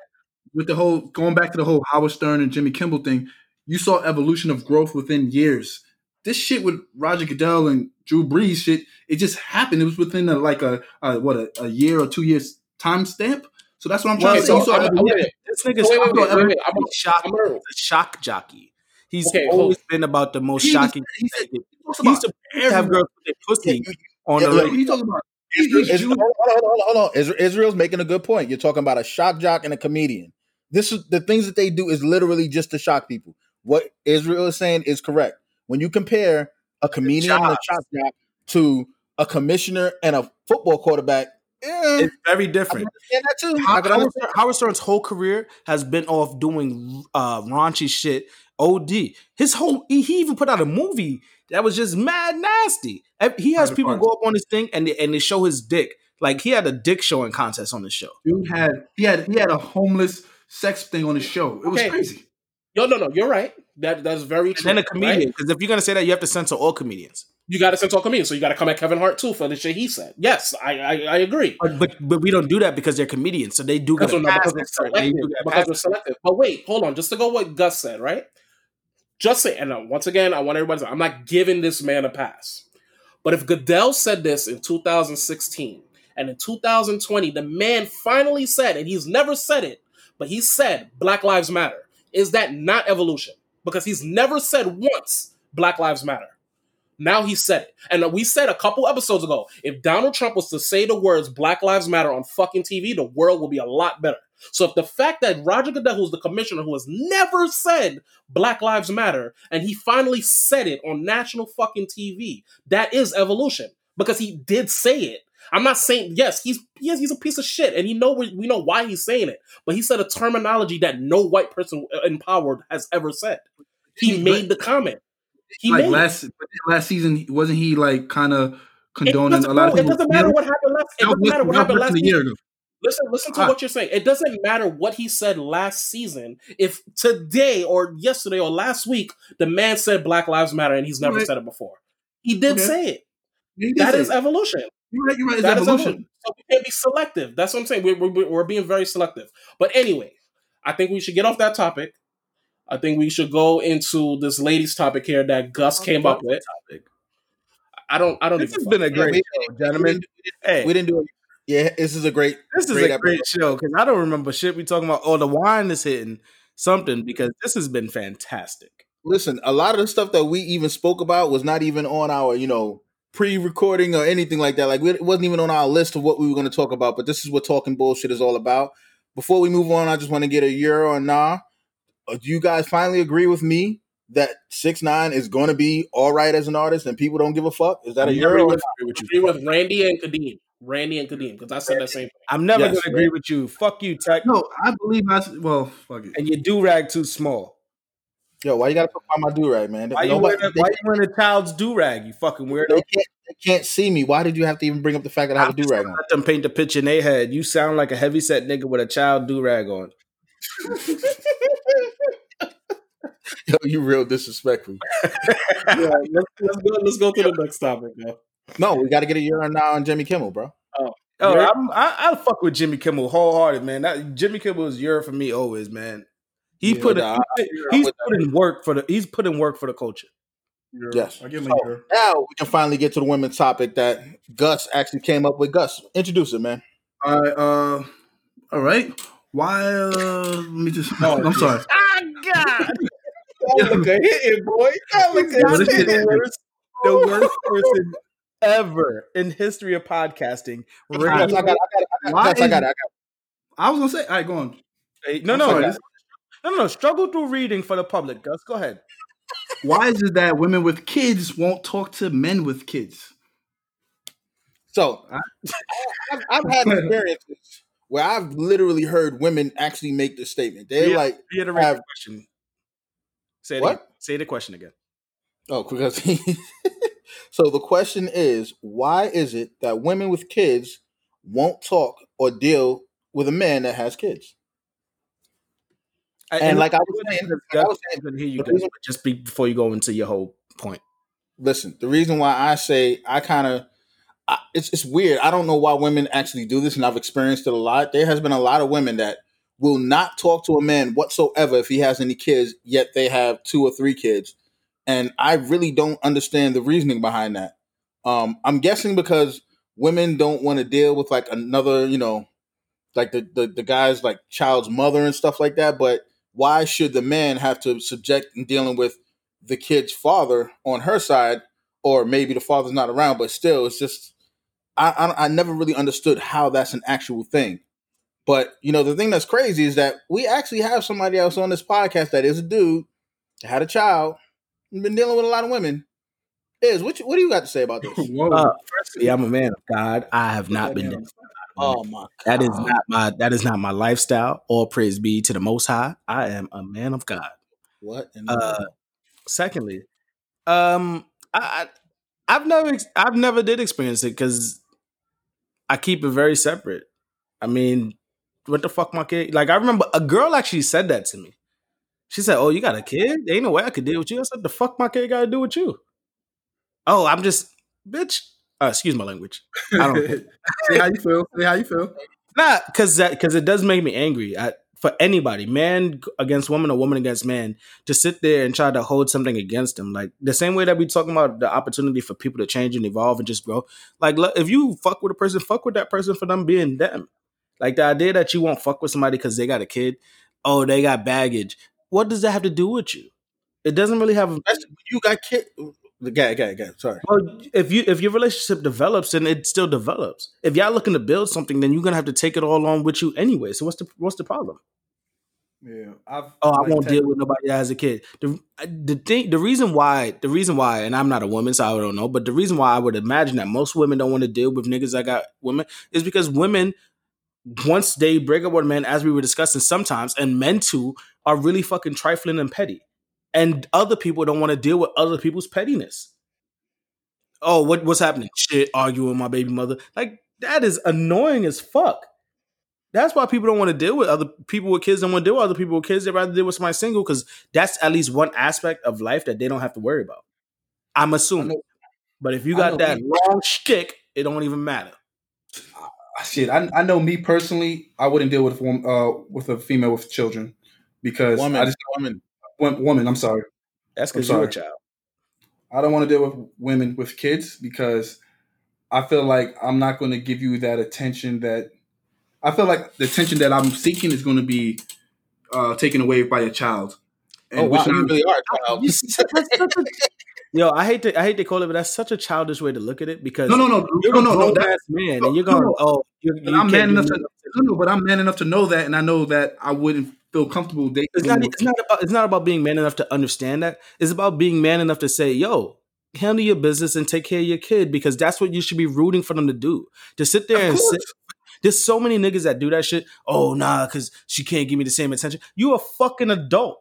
with the whole going back to the whole Howard Stern and Jimmy Kimmel thing, you saw evolution of growth within years. This shit with Roger Goodell and Drew Brees shit, it just happened. It was within a, like a, a what a, a year or two years time stamp. So that's what I'm trying Okay, to say. so saw I'm, I'm, wait, This nigga's wait, wait, wait, wait, wait. I'm, he's shock, I'm a shock jockey. He's Okay, always been about the most He shocking. was- he said- he talks He's to have girls put their pussy Yeah, on yeah, the radio. What are you talking about? Israel, He's Israel, hold on, hold on, hold on. Israel, Israel's making a good point. You're talking about a shock jock and a comedian. This is the things that they do is literally just to shock people. What Israel is saying is correct. When you compare a comedian and a shock jock to a commissioner and a football quarterback, eh, It's very different. that too. I Howard, can understand. Stern- Howard Stern's whole career has been off doing uh, raunchy shit. Od. His whole he, he even put out a movie that was just mad nasty. He has people go up on his thing and they, and they show his dick. Like he had a dick showing contest on the show. Dude had he had he had a homeless sex thing on his show. It was Okay. crazy. Yo, no, no. You're right. That that's very And true. then a right? comedian, because if you're gonna say that, you have to censor all comedians. You got to censor to a comedian, so you got to come at Kevin Hart too for the shit he said. Yes, I I, I agree. But, but but we don't do that because they're comedians, so they do get Because a we're, not- pass. because we're selective. do get Because we're selective. But wait, hold on. Just to go what Gus said, right? Just say, and uh, once again, I want everybody to. I'm not giving this man a pass. But if Goodell said this in 2016 and in 2020, the man finally said, and he's never said it, but he said Black Lives Matter. Is that not evolution? Because he's never said once Black Lives Matter. Now he said it. And we said a couple episodes ago, if Donald Trump was to say the words Black Lives Matter on fucking TV, the world will be a lot better. So if the fact that Roger Goodell, who's the commissioner, who has never said Black Lives Matter, and he finally said it on national fucking TV, that is evolution. Because he did say it. I'm not saying yes, he's yes, he's a piece of shit, and he know we, we know why he's saying it. But he said a terminology that no white person in power has ever said. He made the comment. He like made it. last last season, wasn't he like kind of condoning a lot of it people? doesn't matter what happened last. It doesn't matter what happened last year ago. Listen, listen to Ah. what you're saying. It doesn't matter what he said last season. If today or yesterday or last week the man said Black Lives Matter and he's never Right. said it before, he did Okay. say it. He did That say is it. evolution. You're right. You're right. It's That is evolution. So we can't be selective. That's what I'm saying. We're, we're, we're being very selective. But anyway, I think we should get off that topic. I think we should go into this lady's topic here that Gus came up with. I don't. I don't This even. has been a great we- show, gentlemen. Hey, We didn't do it. Yeah, this is a great. this is great a great show because I don't remember shit we talking about. Oh, the wine is hitting something because this has been fantastic. Listen, a lot of the stuff that we even spoke about was not even on our, you know, pre-recording or anything like that. Like it wasn't even on our list of what we were going to talk about. But this is what talking bullshit is all about. Before we move on, I just want to get a euro or nah. Uh, Do you guys finally agree with me that six nine is going to be all right as an artist and people don't give a fuck? Is that a I'm never euro? or gonna nah? agree with agree you. with Randy and Kadeem. Randy and Kadeem, because I said that same thing. I'm never Yes, gonna agree with you. Fuck you, Tech. No, I believe I. s- Well, fuck it. And your do rag too small. Yo, why you got to put on my do rag, man? Why you Nobody- wearing a, why you wearing a child's do rag? You fucking they, weirdo. can't, they can't see me. Why did you have to even bring up the fact that I have a I'm do rag gonna on? Let them paint the picture in their head. You sound like a heavy set nigga with a child do rag on. [LAUGHS] Yo, you real disrespectful. [LAUGHS] yeah, let's, let's go. Let's go to the next topic. Yo. No, we got to get a euro now on Jimmy Kimmel, bro. Oh, oh You're- I'm, I, I fuck with Jimmy Kimmel wholehearted, man. That Jimmy Kimmel is Europe for me always, man. He Yeah, put in, nah, he- he's with that. putting work for the he's putting work for the culture. Yes. I give him So, a now we can finally get to the women's topic that Gus actually came up with. Gus, introduce it, man. All right. Uh, all right. Why? Uh, let me just. I'm sorry. Ah, God, That look a hitting, boy. That look Yo, a hitting. the worst, the worst person ever in history of podcasting. I got it. I got it. I got it. I got it. is- I got it. I was gonna say. All right, go on. Hey, No, I'm no, sorry, no, this- no, no. Struggle through reading for the public, Gus. Go ahead. Why is it that women with kids won't talk to men with kids? So I, I've, I've had [LAUGHS] experiences where I've literally heard women actually make this statement. They're Yeah. like, Reiterate have- the question. Say it What? Again. Say the question again. oh, because. [LAUGHS] so the question is, why is it that women with kids won't talk or deal with a man that has kids? And like I was saying, I was saying, I hear you guys, just be, before you go into your whole point. listen, the reason why I say I kind of it's it's weird. I don't know why women actually do this, and I've experienced it a lot. There has been a lot of women that will not talk to a man whatsoever if he has any kids, yet they have two or three kids, and I really don't understand the reasoning behind that. Um, I'm guessing because women don't want to deal with like another, you know, like the, the the guy's like child's mother and stuff like that. But why should the man have to subject in dealing with the kid's father on her side, or maybe the father's not around, but still, it's just I, I I never really understood how that's an actual thing. But you know, the thing that's crazy is that we actually have somebody else on this podcast that is a dude, had a child, and been dealing with a lot of women. Is what you, what do you got to say about this? [LAUGHS] Whoa. Uh, firstly, I'm a man of God. I have not been. Damn. Oh my! That is not my. That is not my lifestyle. All praise be to the Most High. I am a man of God. what. in the Uh, secondly, um, I, I I've never I've never did experience it because I keep it very separate. I mean, what the fuck, my kid? Like I remember a girl actually said that to me. She said, "Oh, you got a kid? There ain't no way I could deal with you." I said, "The fuck, my kid got to do with you?" Oh, I'm just bitch. Uh, excuse my language. I don't [LAUGHS] Say how you feel. Say how you feel. not because that because it does make me angry. I, for anybody, man against woman or woman against man, to sit there and try to hold something against them, like the same way that we talking about the opportunity for people to change and evolve and just grow. Like, if you fuck with a person, fuck with that person for them being them. Like the idea that you won't fuck with somebody because they got a kid, oh, they got baggage. What does that have to do with you? It doesn't really have. You got kid. Guy, guy, guy. Sorry. Well, if you if your relationship develops, then it still develops. If y'all looking to build something, then you're gonna have to take it all on with you anyway. So what's the what's the problem? Yeah, I've. Oh, I won't deal with nobody that has a kid. The the thing, the reason why, the reason why, and I'm not a woman, so I don't know, but the reason why I would imagine that most women don't want to deal with niggas that got women is because women, once they break up with men, as we were discussing sometimes, and men too, are really fucking trifling and petty, and other people don't want to deal with other people's pettiness. Oh, what what's happening? Shit, arguing with my baby mother. Like that is annoying as fuck. That's why people don't want to deal with other people with kids. Don't want to deal with other people with kids. They rather deal with somebody single because that's at least one aspect of life that they don't have to worry about. I'm assuming. But if you got that me- long shtick, it don't even matter. shit. I, I know me personally. I wouldn't deal with one uh with a female with children because Woman, I just woman. Wom- woman. I'm sorry. That's because I'm you're a child. I don't want to deal with women with kids because I feel like I'm not going to give you that attention that I feel like the attention that I'm seeking is going to be uh, taken away by a child. Oh, wow, which [LAUGHS] you I'm- really are a child. You see, that's such a- [LAUGHS] Yo, I hate to I hate to call it, but that's such a childish way to look at it because no, no, no, you're no, a no, no. grown That, ass man, no, and you're going, no. oh, you, but you I'm man enough to nothing. no, no, but I'm man enough to know that, and I know that I wouldn't feel comfortable dating. It's not. It's not about. It's not about being man enough to understand that. It's about being man enough to say, "Yo, handle your business and take care of your kid," because that's what you should be rooting for them to do. To sit there Of and course. sit. There's so many niggas that do that shit. Oh nah, because she can't give me the same attention. You a fucking adult.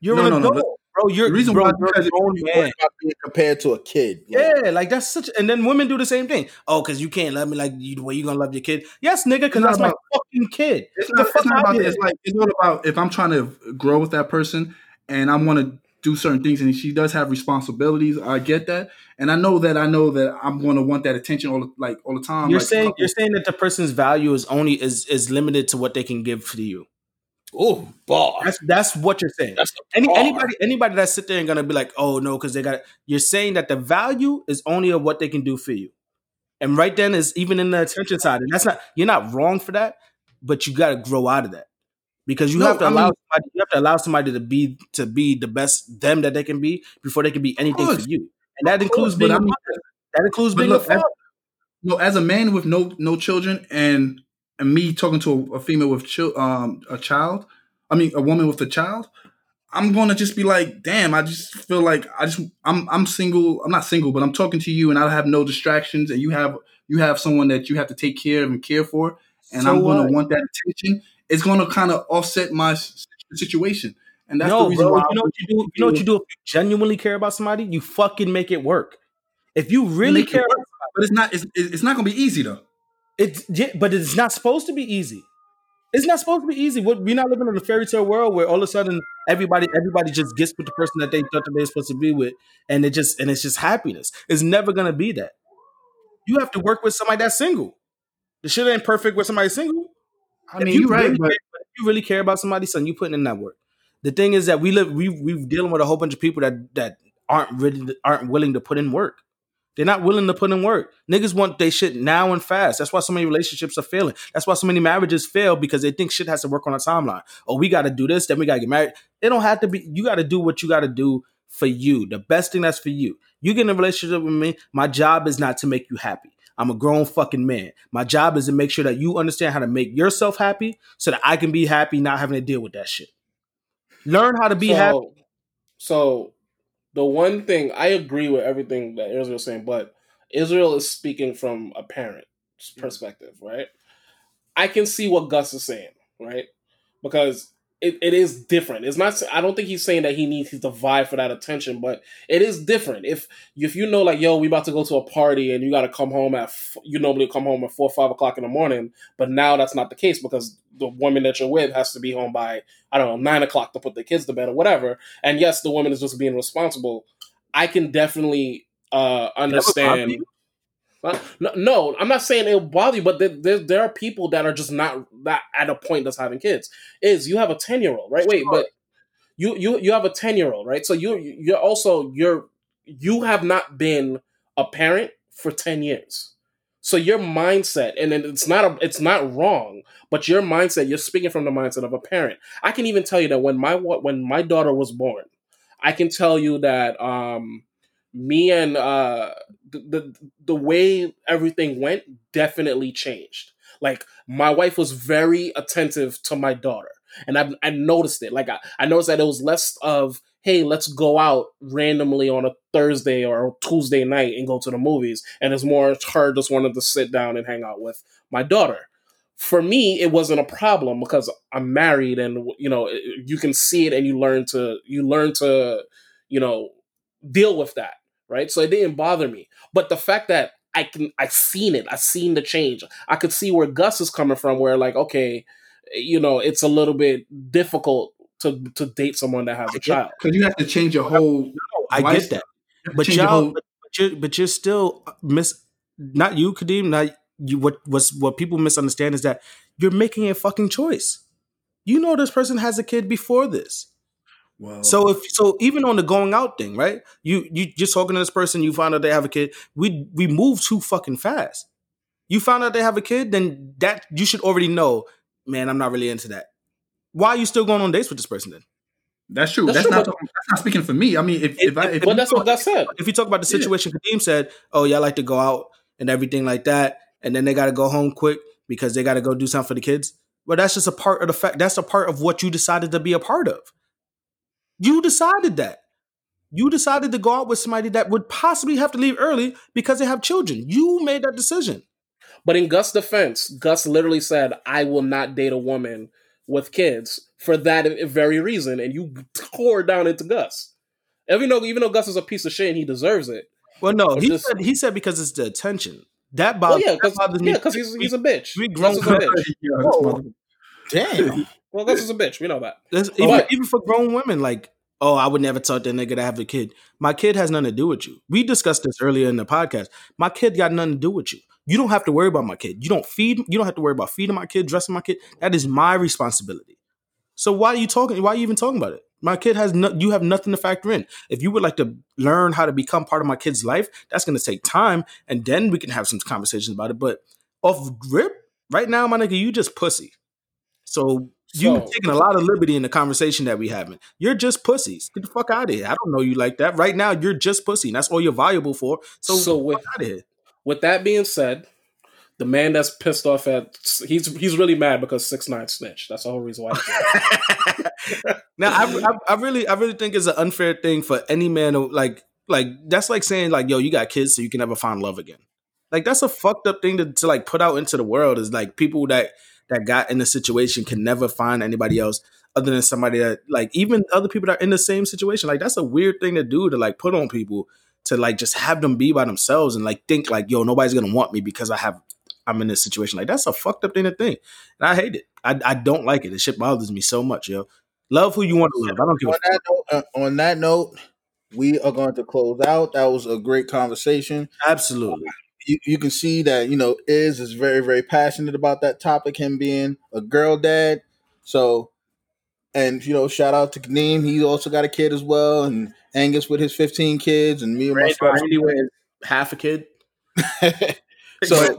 You're No, an no, no, adult, bro. You're The reason bro, why you're because grown man. about being compared to a kid. Yeah, like that's such. And then women do the same thing. Oh, because you can't love me like you, the way you gonna love your kid. Yes, nigga, because not that's my fucking kid. It's not, it's not about that. It's like it's all about if I'm trying to grow with that person and I want to do certain things and she does have responsibilities. I get that, and I know that I know that I'm going to want that attention all the, like all the time. You're like, saying you're saying that the person's value is only is is limited to what they can give to you. Oh, bar. That's that's what you're saying. Any anybody anybody that's sit there and gonna be like, oh no, because they got. You're saying that the value is only of what they can do for you, and right then is even in the attention side, and that's not you're not wrong for that, but you got to grow out of that because you No, have to I allow mean- somebody, you have to allow somebody to be to be the best them that they can be before they can be anything for you, and that course, includes but being I a mean- mother. That includes being look, a father. no, as a man with no no children and and me talking to a, a female with chil- um a child, I mean a woman with a child, I'm gonna just be like, damn, I just feel like I just I'm I'm single. I'm not single, but I'm talking to you and I have no distractions, and you have you have someone that you have to take care of and care for, and So I'm gonna want that attention. It's gonna kind of offset my situation, and that's no, the reason bro. why You know what you do? You know what you do if you genuinely care about somebody? You fucking make it work. If you really it care. But it's not. It's, it's not gonna be easy though. It's yeah, but it's not supposed to be easy. It's not supposed to be easy. We're not living in a fairy tale world where all of a sudden everybody everybody just gets with the person that they thought that they're supposed to be with, and it just and it's just happiness. It's never gonna be that. You have to work with somebody that's single. The shit ain't perfect with somebody single. I If mean, you you're right, really but care, if you really care about somebody, son, you putting in that work. The thing is that we live, we we dealing with a whole bunch of people that that aren't really aren't willing to put in work. They're not willing to put in work. Niggas want they shit now and fast. That's why so many relationships are failing. That's why so many marriages fail because they think shit has to work on a timeline. Oh, we got to do this, then we got to get married. It don't have to be. You got to do what you got to do for you. The best thing that's for you. You get in a relationship with me. My job is not to make you happy. I'm a grown fucking man. My job is to make sure that you understand how to make yourself happy so that I can be happy, not having to deal with that shit. Learn how to be so, happy. So the one thing I agree with everything that Israel's saying, but Israel is speaking from a parent's mm. perspective, right? I can see what Gus is saying, right? Because it, it is different. It's not. I don't think he's saying that he needs to vie for that attention, but it is different. If if you know, like, yo, we about to go to a party and you got to come home at f- you normally come home at four five o'clock in the morning, but now that's not the case because the woman that you're with has to be home by I don't know nine o'clock to put the kids to bed or whatever. And yes, the woman is just being responsible. I can definitely uh understand. No, no, I'm not saying it'll bother you, but there, there, are people that are just not that at a point that's having kids. Is you have a ten year old, right? Wait, but you you you have a ten year old, right? So you you're also you're you have not been a parent for ten years. So your mindset, and it's not a, it's not wrong, but your mindset, you're speaking from the mindset of a parent. I can even tell you that when my when my daughter was born, I can tell you that um, me and uh, the, the the way everything went definitely changed. Like my wife was very attentive to my daughter, and I I noticed it. Like I, I noticed that it was less of hey, let's go out randomly on a Thursday or a Tuesday night and go to the movies, and it's more her just wanted to sit down and hang out with my daughter. For me, it wasn't a problem because I'm married, and you know you can see it, and you learn to you learn to you know deal with that, right? So it didn't bother me. But the fact that I can I seen it, I seen the change. I could see where Gus is coming from, where like okay, you know it's a little bit difficult to to date someone that has a child. Because you have to change your whole. I get is- that, you but y'all, whole- but, but you're but you're still uh, miss. Not you, Kadeem. Not you. What was what people misunderstand is that you're making a fucking choice. You know this person has a kid before this. Well, So if so, even on the going out thing, right? You you just talking to this person, you find out they have a kid. We we move too fucking fast. You found out they have a kid, then that you should already know. Man, I'm not really into that. Why are you still going on dates with this person then? that's true. That's That's, true, not. but- that's not speaking for me. I mean, if if, I, if But that's what that said. If you talk about the Yeah. situation, Kadeem said, "Oh, y'all like to go out and everything like that, and then they got to go home quick because they got to go do something for the kids." Well, that's just a part of the fact. That's a part of what you decided to be a part of. You decided that. You decided to go out with somebody that would possibly have to leave early because they have children. You made that decision. But in Gus' defense, Gus literally said, "I will not date a woman with kids for that very reason," and you tore down into Gus. Even though, even though Gus is a piece of shit and he deserves it. Well, no, he just- said he said because it's the attention that bothers. yeah, that because bothers me. yeah, because he's he's a bitch. we grown is a bitch. [LAUGHS] Yeah, Damn. Well, this is a bitch. We know that. That's- even, But- even for grown women, like, oh, I would never tell that nigga to have a kid. My kid has nothing to do with you. We discussed this earlier in the podcast. My kid got nothing to do with you. You don't have to worry about my kid. You don't feed. You don't have to worry about feeding my kid, dressing my kid. That is my responsibility. So why are you talking? Why are you even talking about it? My kid has no. You have nothing to factor in. If you would like to learn how to become part of my kid's life, that's going to take time, and then we can have some conversations about it. But off rip, right now, my nigga, you just pussy. So you So- taking a lot of liberty in the conversation that we having. You're just pussies. Get the fuck out of here. I don't know you like that. Right now, you're just pussy. And that's all you're valuable for. So, So with- out of here. With that being said, the man that's pissed off at he's he's really mad because six nine snitched. That's the whole reason why. [LAUGHS] Now, I, I, I really, I really think it's an unfair thing for any man to like, like that's like saying like, yo, you got kids, so you can never find love again. Like that's a fucked up thing to, to like put out into the world. Is like people that that got in the situation can never find anybody else other than somebody that like even other people that are in the same situation. Like that's a weird thing to do to like put on people to like just have them be by themselves and like think like, yo, nobody's gonna want me because I have I'm in this situation. Like that's a fucked up thing to think. And I hate it. I, I don't like it. This shit bothers me so much, yo. Love who you want to love. I don't give a on that note, uh, on that note, we are going to close out. That was a great conversation. Absolutely. You, you can see that you know Iz is very very passionate about that topic. Him being a girl dad, so and you know shout out to Kaneem. He also got a kid as well, and Angus with his fifteen kids, and me and Randy, myself. Randy with half a kid. [LAUGHS] so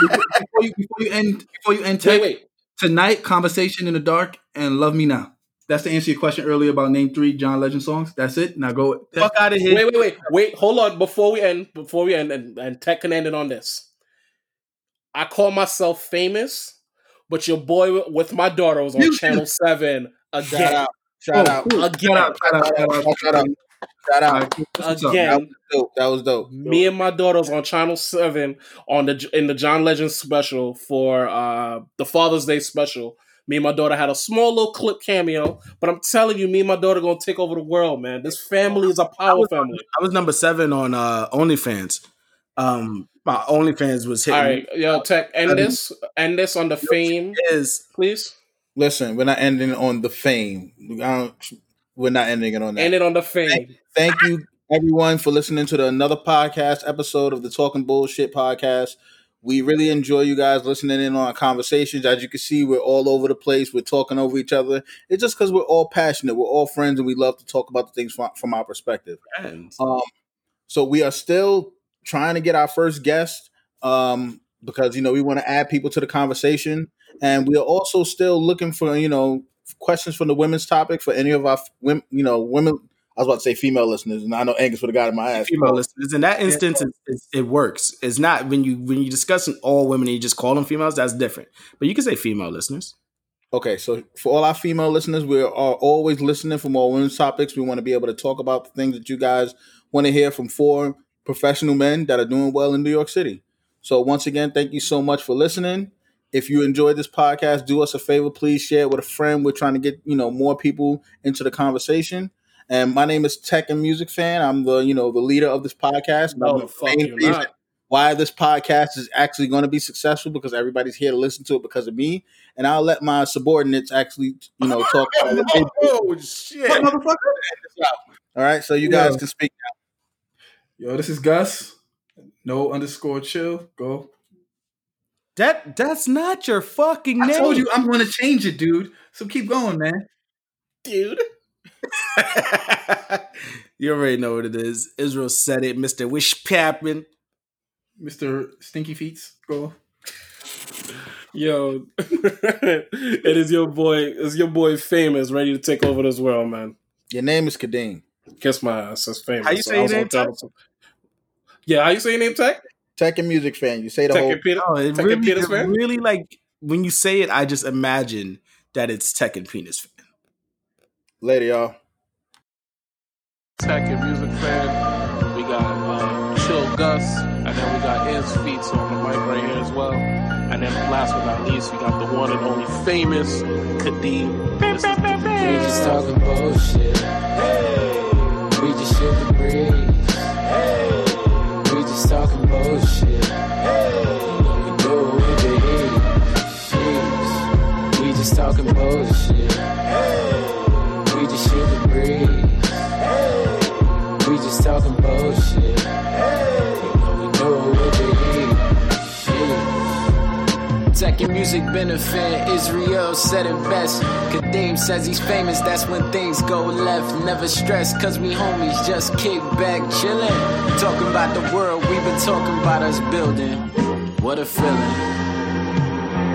before you before you end before you end wait, wait. tonight conversation in the dark and love me now. That's to answer your question earlier about name three John Legend songs. That's it. Now go. Tech. Fuck out of here. Wait, wait, wait, wait. Hold on. Before we end, before we end, and, and Tech can end it on this. I call myself famous, but your boy with my daughter was on You- Channel Seven shout again. out, shout Oh, out, cool. Again. Shout out, shout out, shout out, shout out, shout out. right, what's up? Again. That was dope. That was dope. Me and my daughter was on Channel Seven on the in the John Legend special for uh the Father's Day special. Me and my daughter had a small little clip cameo, but I'm telling you, me and my daughter gonna take over the world, man. This family is a power family. I was number seven on uh, OnlyFans. Um, my OnlyFans was hitting All right, yo, Tech, end this, end this on the fame, is please. Listen, we're not ending on the fame. We're not ending it on that. End it on the fame. Thank you, everyone for listening to the another podcast episode of the Talking Bullshit podcast. We really enjoy you guys listening in on our conversations. As you can see, we're all over the place. We're talking over each other. It's just because we're all passionate. We're all friends, and we love to talk about the things from, from our perspective. And Um, so we are still trying to get our first guest um, because you know we want to add people to the conversation, and we are also still looking for you know questions from the women's topic for any of our women, you know women. I was about to say female listeners, and I know Angus would have got in my ass. female listeners. In that instance, it, it, it works. It's not when you when you discussing all women and you just call them females. That's different. But you can say female listeners. Okay, so for all our female listeners, we are always listening for more women's topics. We want to be able to talk about the things that you guys want to hear from four professional men that are doing well in New York City. So once again, thank you so much for listening. If you enjoyed this podcast, do us a favor, please share it with a friend. We're trying to get you know more people into the conversation. And my name is Tech and Music Fan. I'm the you know the leader of this podcast. No, I'm the the fuck main you're reason not. why this podcast is actually going to be successful because everybody's here to listen to it because of me. And I'll let my subordinates actually, you know, [LAUGHS] talk. about what. Oh shit! What, motherfucker? All right, so you guys Yeah. can speak. Yo, this is Gus. No underscore chill. Go. That that's not your fucking name. I told you I'm going to change it, dude. So keep going, man. dude. [LAUGHS] [LAUGHS] you already know what it is. Israel said it. Mister Wish Pappin. Mr. Stinky Feets. Go. Yo, [LAUGHS] it is your boy. It's your boy, famous, ready to take over this world, man. Your name is Kadeem. Kiss my ass. That's famous. How you say I your name, gonna Tech? him. Yeah, how you say your name, Tech? Tech and music fan. You say the Tech whole. and Peter. Oh, it Tech really, and Penis it fan. really like when you say it, I just imagine that it's Tech and Penis fan. Later, y'all. Tech and music fan. We got uh, Chill Gus, and then we got Ants Feats on the mic right here as well. And then last but not least, we got the one and only famous Kadeem. This is the We just talking bullshit. Hey, we just shoot the breeze. Hey, we just talking bullshit. Hey, we do with the heat. We just talking bullshit. Hey, we just shoot the breeze. Talking bullshit. Hey. Tech and music benefit, Israel said it best. Kadeem says he's famous, that's when things go left. Never stress, cause we homies just kick back, chillin'. Talking about the world, we've been talking about us building. What a feeling.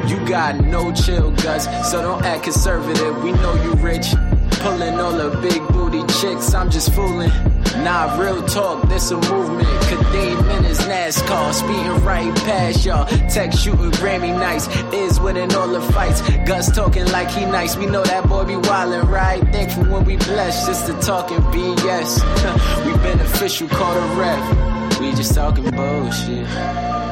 You got no chill guts, so don't act conservative. We know you rich. Pulling all the big booty chicks, I'm just fooling. Nah, real talk, this a movement. Kadeem in his NASCAR, speeding right past y'all. Tech shooting Grammy nights, is winning all the fights. Gus talking like he nice, we know that boy be wildin', right? Thankful when we blessed, just to talking BS. [LAUGHS] we beneficial, call the ref. We just talking bullshit.